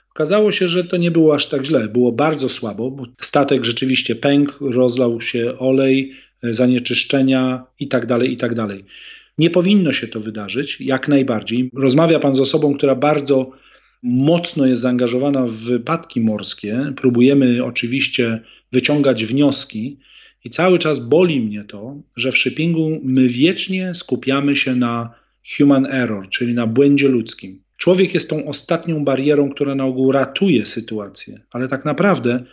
Okazało się, że to nie było aż tak źle. Było bardzo słabo, bo statek rzeczywiście pękł, rozlał się olej, zanieczyszczenia i tak dalej, i tak dalej. Nie powinno się to wydarzyć, jak najbardziej. Rozmawia Pan z osobą, która bardzo mocno jest zaangażowana w wypadki morskie. Próbujemy oczywiście wyciągać wnioski i cały czas boli mnie to, że w shippingu my wiecznie skupiamy się na human error, czyli na błędzie ludzkim. Człowiek jest tą ostatnią barierą, która na ogół ratuje sytuację, ale tak naprawdę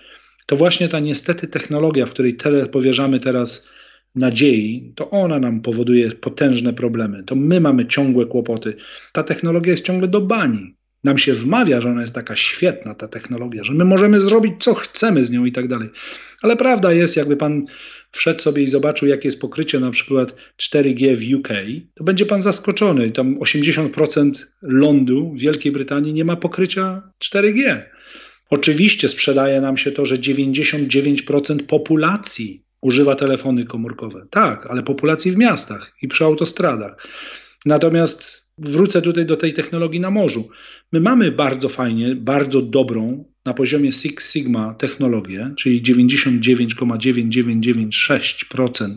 to właśnie ta niestety technologia, w której tyle powierzamy teraz nadziei, to ona nam powoduje potężne problemy. To my mamy ciągłe kłopoty. Ta technologia jest ciągle do bani. Nam się wmawia, że ona jest taka świetna, ta technologia, że my możemy zrobić co chcemy z nią i tak dalej. Ale prawda jest, jakby pan wszedł sobie i zobaczył, jakie jest pokrycie na przykład 4G w UK, to będzie pan zaskoczony. Tam 80% lądu w Wielkiej Brytanii nie ma pokrycia 4G. Oczywiście sprzedaje nam się to, że 99% populacji używa telefony komórkowe. Tak, ale populacji w miastach i przy autostradach. Natomiast wrócę tutaj do tej technologii na morzu. My mamy bardzo fajnie, bardzo dobrą na poziomie Six Sigma technologię, czyli 99,9996%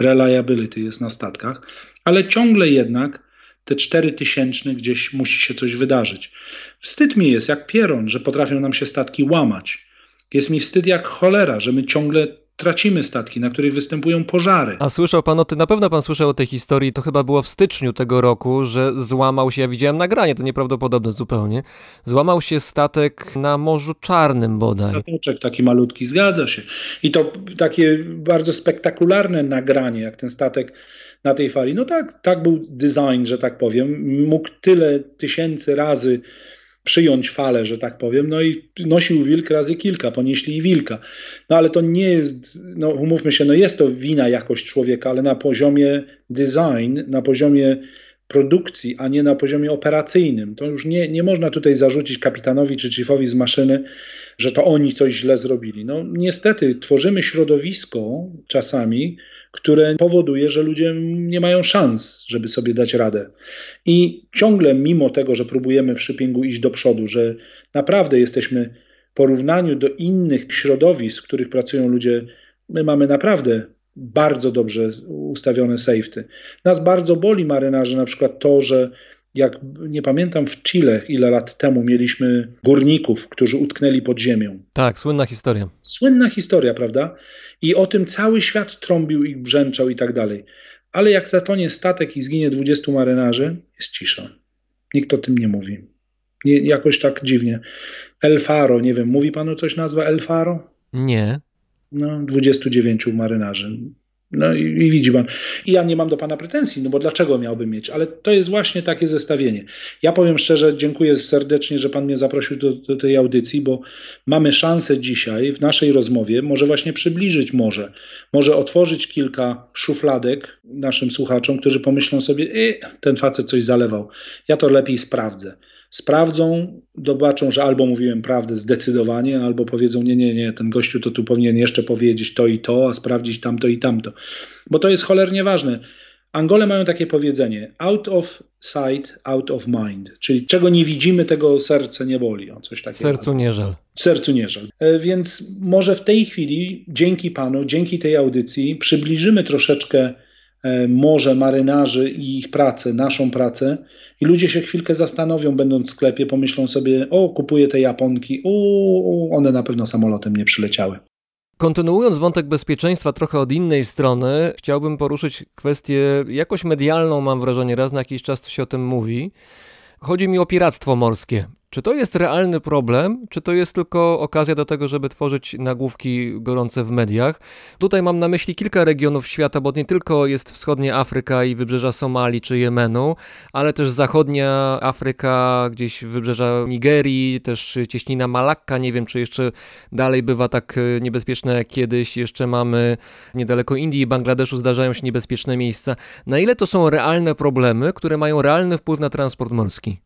reliability jest na statkach, ale ciągle jednak te 4000 gdzieś musi się coś wydarzyć. Wstyd mi jest jak pieron, że potrafią nam się statki łamać. Jest mi wstyd jak cholera, że my ciągle tracimy statki, na których występują pożary. A słyszał pan o tym, na pewno pan słyszał o tej historii, to chyba było w styczniu tego roku, że złamał się, ja widziałem nagranie, to nieprawdopodobne zupełnie, złamał się statek na Morzu Czarnym bodaj. Stateczek taki malutki, zgadza się. I to takie bardzo spektakularne nagranie, jak ten statek na tej fali. No tak, tak był design, że tak powiem. Mógł tyle tysięcy razy przyjąć falę, że tak powiem, no i nosił wilk razy kilka, ponieśli i wilka. No ale to nie jest, no umówmy się, no jest to wina jakość człowieka, ale na poziomie design, na poziomie produkcji, a nie na poziomie operacyjnym. To już nie, nie można tutaj zarzucić kapitanowi czy chiefowi z maszyny, że to oni coś źle zrobili. No niestety tworzymy środowisko czasami, które powoduje, że ludzie nie mają szans, żeby sobie dać radę. I ciągle, mimo tego, że próbujemy w shippingu iść do przodu, że naprawdę jesteśmy w porównaniu do innych środowisk, w których pracują ludzie, my mamy naprawdę bardzo dobrze ustawione safety. Nas bardzo boli marynarzy na przykład to, że jak nie pamiętam w Chile ile lat temu mieliśmy górników, którzy utknęli pod ziemią. Tak, słynna historia. Słynna historia, prawda? I o tym cały świat trąbił i brzęczał i tak dalej. Ale jak zatonie statek i zginie 20 marynarzy, jest cisza. Nikt o tym nie mówi. Nie, jakoś tak dziwnie. El Faro, nie wiem, mówi panu coś nazwa El Faro? Nie. No, 29 marynarzy. No i, i, widzi pan. I ja nie mam do pana pretensji, no bo dlaczego miałbym mieć? Ale to jest właśnie takie zestawienie. Ja powiem szczerze, dziękuję serdecznie, że pan mnie zaprosił do, do tej audycji, bo mamy szansę dzisiaj w naszej rozmowie może właśnie przybliżyć może, może otworzyć kilka szufladek naszym słuchaczom, którzy pomyślą sobie, e, ten facet coś zalewał. Ja to lepiej sprawdzę sprawdzą, zobaczą, że albo mówiłem prawdę zdecydowanie, albo powiedzą, nie, nie, nie, ten gościu to tu powinien jeszcze powiedzieć to i to, a sprawdzić tamto i tamto. Bo to jest cholernie ważne. Angole mają takie powiedzenie: out of sight, out of mind. Czyli czego nie widzimy, tego serce nie boli. O, coś takiego. Sercu nie żal. Sercu nie żal. Więc może w tej chwili, dzięki Panu, dzięki tej audycji, przybliżymy troszeczkę e, morze marynarzy i ich pracę, naszą pracę. I ludzie się chwilkę zastanowią, będąc w sklepie, pomyślą sobie: O, kupuję te Japonki, o, one na pewno samolotem nie przyleciały. Kontynuując wątek bezpieczeństwa trochę od innej strony, chciałbym poruszyć kwestię jakoś medialną, mam wrażenie, raz na jakiś czas się o tym mówi. Chodzi mi o piractwo morskie. Czy to jest realny problem, czy to jest tylko okazja do tego, żeby tworzyć nagłówki gorące w mediach? Tutaj mam na myśli kilka regionów świata, bo nie tylko jest wschodnia Afryka i wybrzeża Somalii czy Jemenu, ale też zachodnia Afryka, gdzieś wybrzeża Nigerii, też cieśnina Malakka. Nie wiem, czy jeszcze dalej bywa tak e, niebezpieczne jak kiedyś. Jeszcze mamy niedaleko Indii i Bangladeszu zdarzają się niebezpieczne miejsca. Na ile to są realne problemy, które mają realny wpływ na transport morski?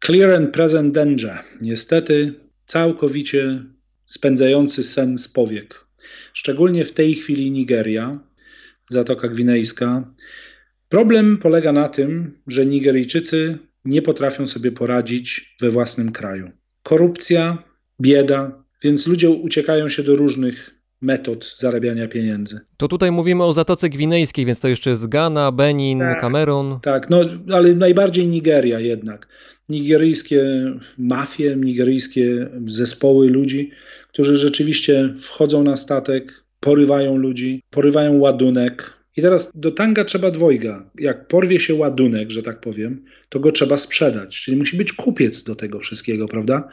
Clear and present danger. Niestety całkowicie spędzający sen z powiek. Szczególnie w tej chwili Nigeria, Zatoka Gwinejska. Problem polega na tym, że Nigeryjczycy nie potrafią sobie poradzić we własnym kraju. Korupcja, bieda, więc ludzie uciekają się do różnych metod zarabiania pieniędzy. To tutaj mówimy o Zatoce Gwinejskiej, więc to jeszcze jest Ghana, Benin, Tak. Kamerun. Tak, no ale najbardziej Nigeria jednak. Nigeryjskie mafie, nigeryjskie zespoły ludzi, którzy rzeczywiście wchodzą na statek, porywają ludzi, porywają ładunek. I teraz do tanga trzeba dwojga. Jak porwie się ładunek, że tak powiem, to go trzeba sprzedać. Czyli musi być kupiec do tego wszystkiego, prawda?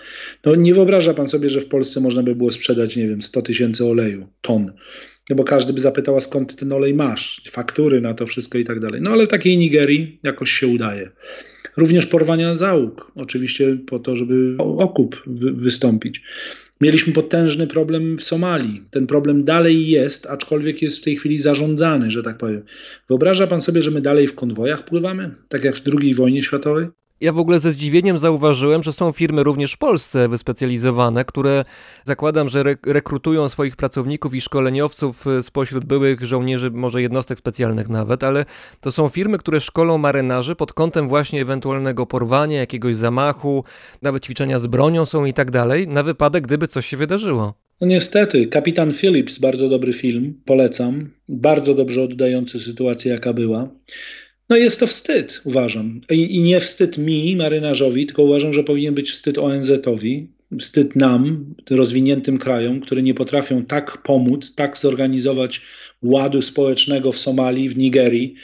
No nie wyobraża pan sobie, że w Polsce można by było sprzedać, nie wiem, 100 tysięcy oleju, ton. No bo każdy by zapytał, skąd ty ten olej masz? Faktury na to wszystko i tak dalej. No ale w takiej Nigerii jakoś się udaje. Również porwania załóg, oczywiście po to, żeby okup wy- wystąpić. Mieliśmy potężny problem w Somalii. Ten problem dalej jest, aczkolwiek jest w tej chwili zarządzany, że tak powiem. Wyobraża pan sobie, że my dalej w konwojach pływamy? Tak jak w II wojnie światowej? Ja w ogóle ze zdziwieniem zauważyłem, że są firmy również w Polsce wyspecjalizowane, które zakładam, że re- rekrutują swoich pracowników i szkoleniowców y, spośród byłych żołnierzy, może jednostek specjalnych nawet, ale to są firmy, które szkolą marynarzy pod kątem właśnie ewentualnego porwania, jakiegoś zamachu, nawet ćwiczenia z bronią są i tak dalej, na wypadek, gdyby coś się wydarzyło. No niestety, Kapitan Phillips, bardzo dobry film, polecam. Bardzo dobrze oddający sytuację, jaka była. No jest to wstyd, uważam. I, I nie wstyd mi, marynarzowi, tylko uważam, że powinien być wstyd ONZ-owi, wstyd nam, rozwiniętym krajom, które nie potrafią tak pomóc, tak zorganizować ładu społecznego w Somalii, w Nigerii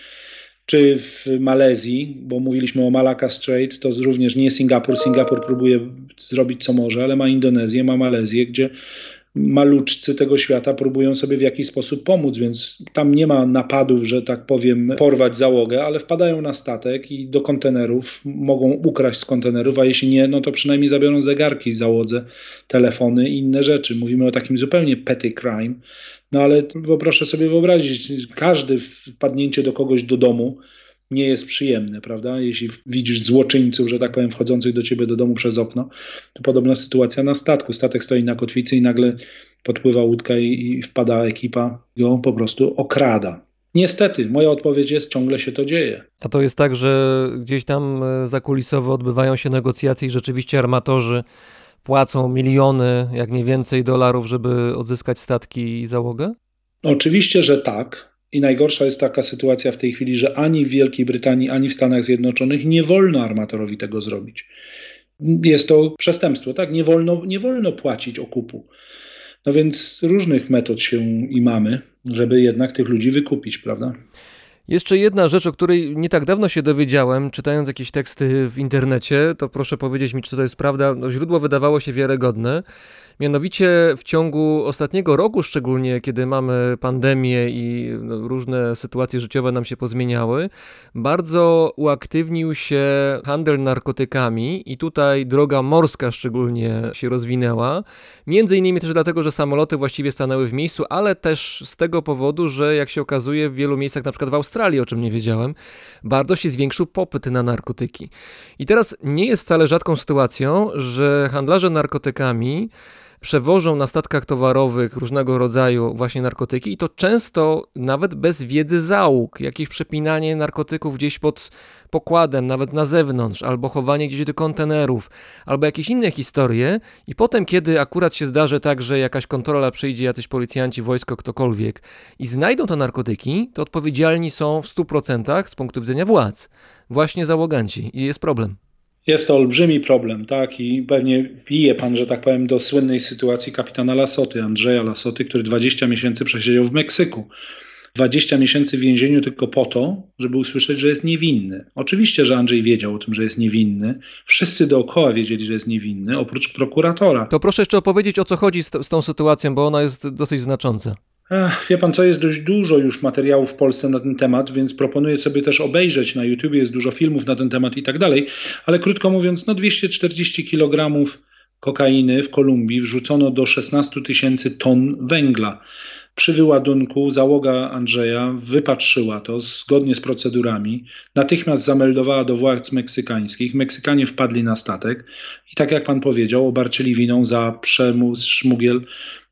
czy w Malezji, bo mówiliśmy o Malacca Strait, to również nie Singapur. Singapur próbuje zrobić co może, ale ma Indonezję, ma Malezję, gdzie maluczcy tego świata próbują sobie w jakiś sposób pomóc, więc tam nie ma napadów, że tak powiem, porwać załogę, ale wpadają na statek i do kontenerów, mogą ukraść z kontenerów, a jeśli nie, no to przynajmniej zabiorą zegarki załodze, telefony i inne rzeczy. Mówimy o takim zupełnie petty crime, no ale proszę sobie wyobrazić, każde wpadnięcie do kogoś do domu nie jest przyjemne, prawda? Jeśli widzisz złoczyńców, że tak powiem, wchodzących do ciebie do domu przez okno, to podobna sytuacja na statku. Statek stoi na kotwicy i nagle podpływa łódka i, i wpada ekipa, ją po prostu okrada. Niestety, moja odpowiedź jest, ciągle się to dzieje. A to jest tak, że gdzieś tam e, zakulisowo odbywają się negocjacje i rzeczywiście armatorzy płacą miliony, jak nie więcej dolarów, żeby odzyskać statki i załogę? Oczywiście, że tak. I najgorsza jest taka sytuacja w tej chwili, że ani w Wielkiej Brytanii, ani w Stanach Zjednoczonych nie wolno armatorowi tego zrobić. Jest to przestępstwo, tak? Nie wolno, nie wolno płacić okupu. No więc różnych metod się i mamy, żeby jednak tych ludzi wykupić, prawda? Jeszcze jedna rzecz, o której nie tak dawno się dowiedziałem, czytając jakieś teksty w internecie, to proszę powiedzieć mi, czy to jest prawda. No, źródło wydawało się wiarygodne. Mianowicie w ciągu ostatniego roku, szczególnie kiedy mamy pandemię i no, różne sytuacje życiowe nam się pozmieniały, bardzo uaktywnił się handel narkotykami i tutaj droga morska szczególnie się rozwinęła. Między innymi też dlatego, że samoloty właściwie stanęły w miejscu, ale też z tego powodu, że jak się okazuje w wielu miejscach, na przykład w Australii, o czym nie wiedziałem, bardzo się zwiększył popyt na narkotyki. I teraz nie jest wcale rzadką sytuacją, że handlarze narkotykami przewożą na statkach towarowych różnego rodzaju właśnie narkotyki i to często nawet bez wiedzy załóg, jakieś przepinanie narkotyków gdzieś pod pokładem, nawet na zewnątrz, albo chowanie gdzieś do kontenerów, albo jakieś inne historie i potem, kiedy akurat się zdarzy tak, że jakaś kontrola przyjdzie, jacyś policjanci, wojsko, ktokolwiek i znajdą te narkotyki, to odpowiedzialni są w 100% z punktu widzenia władz. Właśnie załoganci i jest problem. Jest to olbrzymi problem, tak, i pewnie pije pan, że tak powiem, do słynnej sytuacji kapitana Lasoty, Andrzeja Lasoty, który 20 miesięcy przesiedział w Meksyku. 20 miesięcy w więzieniu tylko po to, żeby usłyszeć, że jest niewinny. Oczywiście, że Andrzej wiedział o tym, że jest niewinny. Wszyscy dookoła wiedzieli, że jest niewinny, oprócz prokuratora. To proszę jeszcze opowiedzieć, o co chodzi z, z tą sytuacją, bo ona jest dosyć znacząca. Wie pan co, jest dość dużo już materiałów w Polsce na ten temat, więc proponuję sobie też obejrzeć na YouTube, jest dużo filmów na ten temat i tak dalej, ale krótko mówiąc, no 240 kg kokainy w Kolumbii wrzucono do 16 tysięcy ton węgla. Przy wyładunku załoga Andrzeja wypatrzyła to zgodnie z procedurami, natychmiast zameldowała do władz meksykańskich. Meksykanie wpadli na statek i tak jak pan powiedział, obarczyli winą za przemus, szmugiel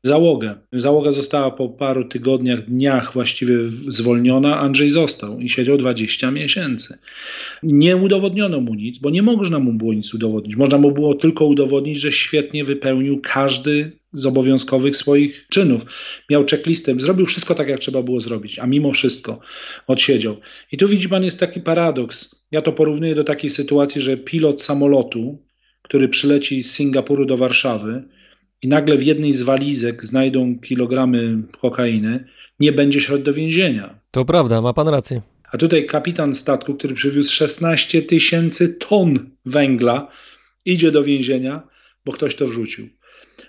załogę. Załoga została po paru tygodniach, dniach właściwie zwolniona. Andrzej został i siedział 20 miesięcy. Nie udowodniono mu nic, bo nie można mu było nic udowodnić. Można mu było tylko udowodnić, że świetnie wypełnił każdy z obowiązkowych swoich czynów. Miał checklistę, zrobił wszystko tak, jak trzeba było zrobić, a mimo wszystko odsiedział. I tu widzi pan, jest taki paradoks. Ja to porównuję do takiej sytuacji, że pilot samolotu, który przyleci z Singapuru do Warszawy, i nagle w jednej z walizek znajdą kilogramy kokainy, nie będzie szedł do więzienia. To prawda, ma pan rację. A tutaj kapitan statku, który przywiózł 16 tysięcy ton węgla, idzie do więzienia, bo ktoś to wrzucił.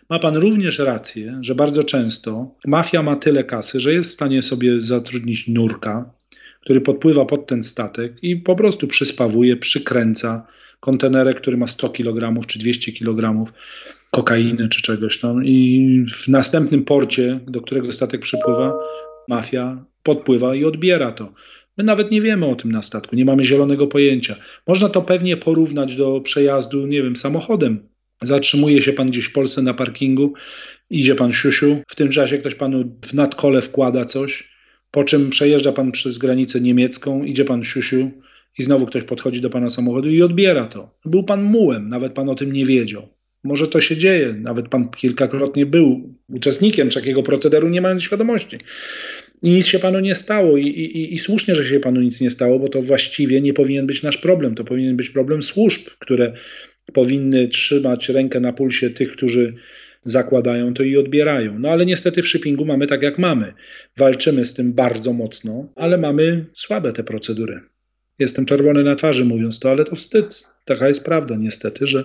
Ma pan również rację, że bardzo często mafia ma tyle kasy, że jest w stanie sobie zatrudnić nurka, który podpływa pod ten statek i po prostu przyspawuje, przykręca kontenerek, który ma 100 kg czy 200 kg kokainy czy czegoś. No. I w następnym porcie, do którego statek przypływa, mafia podpływa i odbiera to. My nawet nie wiemy o tym na statku, nie mamy zielonego pojęcia. Można to pewnie porównać do przejazdu, nie wiem, samochodem. Zatrzymuje się pan gdzieś w Polsce na parkingu, idzie pan siusiu, w tym czasie ktoś panu w nadkole wkłada coś, po czym przejeżdża pan przez granicę niemiecką, idzie pan siusiu i znowu ktoś podchodzi do pana samochodu i odbiera to. Był pan mułem, nawet pan o tym nie wiedział. Może to się dzieje, nawet pan kilkakrotnie był uczestnikiem takiego procederu, nie mając świadomości. I nic się panu nie stało I, i, i słusznie, że się panu nic nie stało, bo to właściwie nie powinien być nasz problem. To powinien być problem służb, które powinny trzymać rękę na pulsie tych, którzy zakładają to i odbierają. No ale niestety w shippingu mamy tak jak mamy. Walczymy z tym bardzo mocno, ale mamy słabe te procedury. Jestem czerwony na twarzy mówiąc to, ale to wstyd. Taka jest prawda niestety, że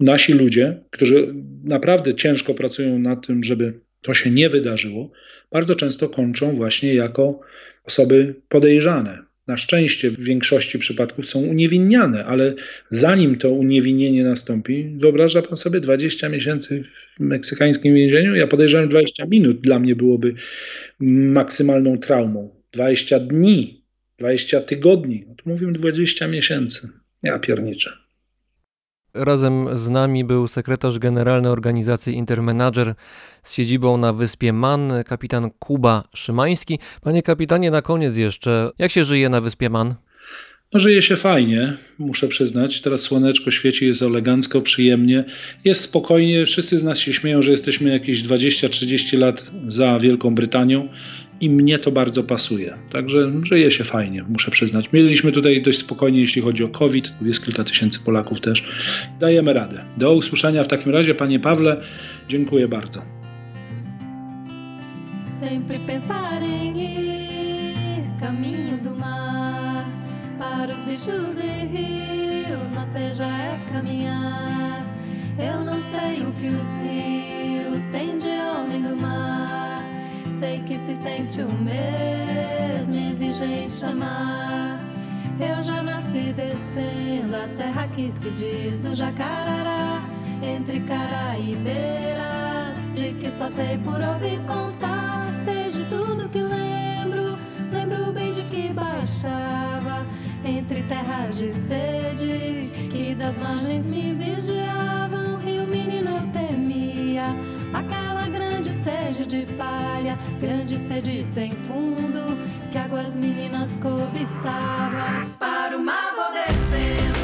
nasi ludzie, którzy naprawdę ciężko pracują nad tym, żeby to się nie wydarzyło, bardzo często kończą właśnie jako osoby podejrzane. Na szczęście w większości przypadków są uniewinniane, ale zanim to uniewinnienie nastąpi, wyobraża pan sobie 20 miesięcy w meksykańskim więzieniu? Ja podejrzewam 20 minut dla mnie byłoby maksymalną traumą. 20 dni, 20 tygodni, no mówimy 20 miesięcy. Ja pierniczę. Razem z nami był sekretarz generalny organizacji Intermanager z siedzibą na wyspie Man, kapitan Kuba Szymański. Panie kapitanie, na koniec jeszcze, jak się żyje na wyspie Man? No, żyje się fajnie, muszę przyznać. Teraz słoneczko świeci, jest elegancko, przyjemnie. Jest spokojnie. Wszyscy z nas się śmieją, że jesteśmy jakieś 20-30 lat za Wielką Brytanią i mnie to bardzo pasuje. Także żyje się fajnie, muszę przyznać. Mieliśmy tutaj dość spokojnie, jeśli chodzi o COVID. Jest kilka tysięcy Polaków też. Dajemy radę. Do usłyszenia w takim razie, panie Pawle. Dziękuję bardzo. Sempre pensar em ir caminho do mar Para os bichos e rios nascer já é caminhar Eu não sei o que os rios têm de homem do mar Sei que se sente o mesmo exigente amar Eu já nasci descendo a serra que se diz do Jacarará Entre Caraíbeiras De que só sei por ouvir contar. Desde tudo que lembro Lembro bem de que baixava Entre terras de sede Que das margens me vigiavam Rio menino eu temia ensejo de palha, grande sede sem fundo, que águas meninas cobiçavam. Para o mar vou descendo.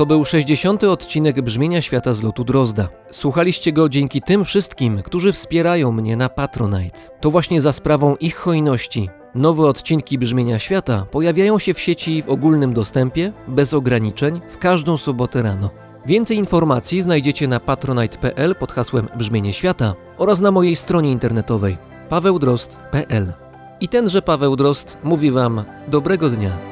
To był 60. odcinek Brzmienia Świata z lotu Drozda. Słuchaliście go dzięki tym wszystkim, którzy wspierają mnie na Patronite. To właśnie za sprawą ich hojności Nowe odcinki Brzmienia Świata pojawiają się w sieci w ogólnym dostępie, bez ograniczeń, w każdą sobotę rano. Więcej informacji znajdziecie na patronite.pl pod hasłem Brzmienie Świata oraz na mojej stronie internetowej pawełdrost.pl. I tenże Paweł Drost mówi Wam dobrego dnia.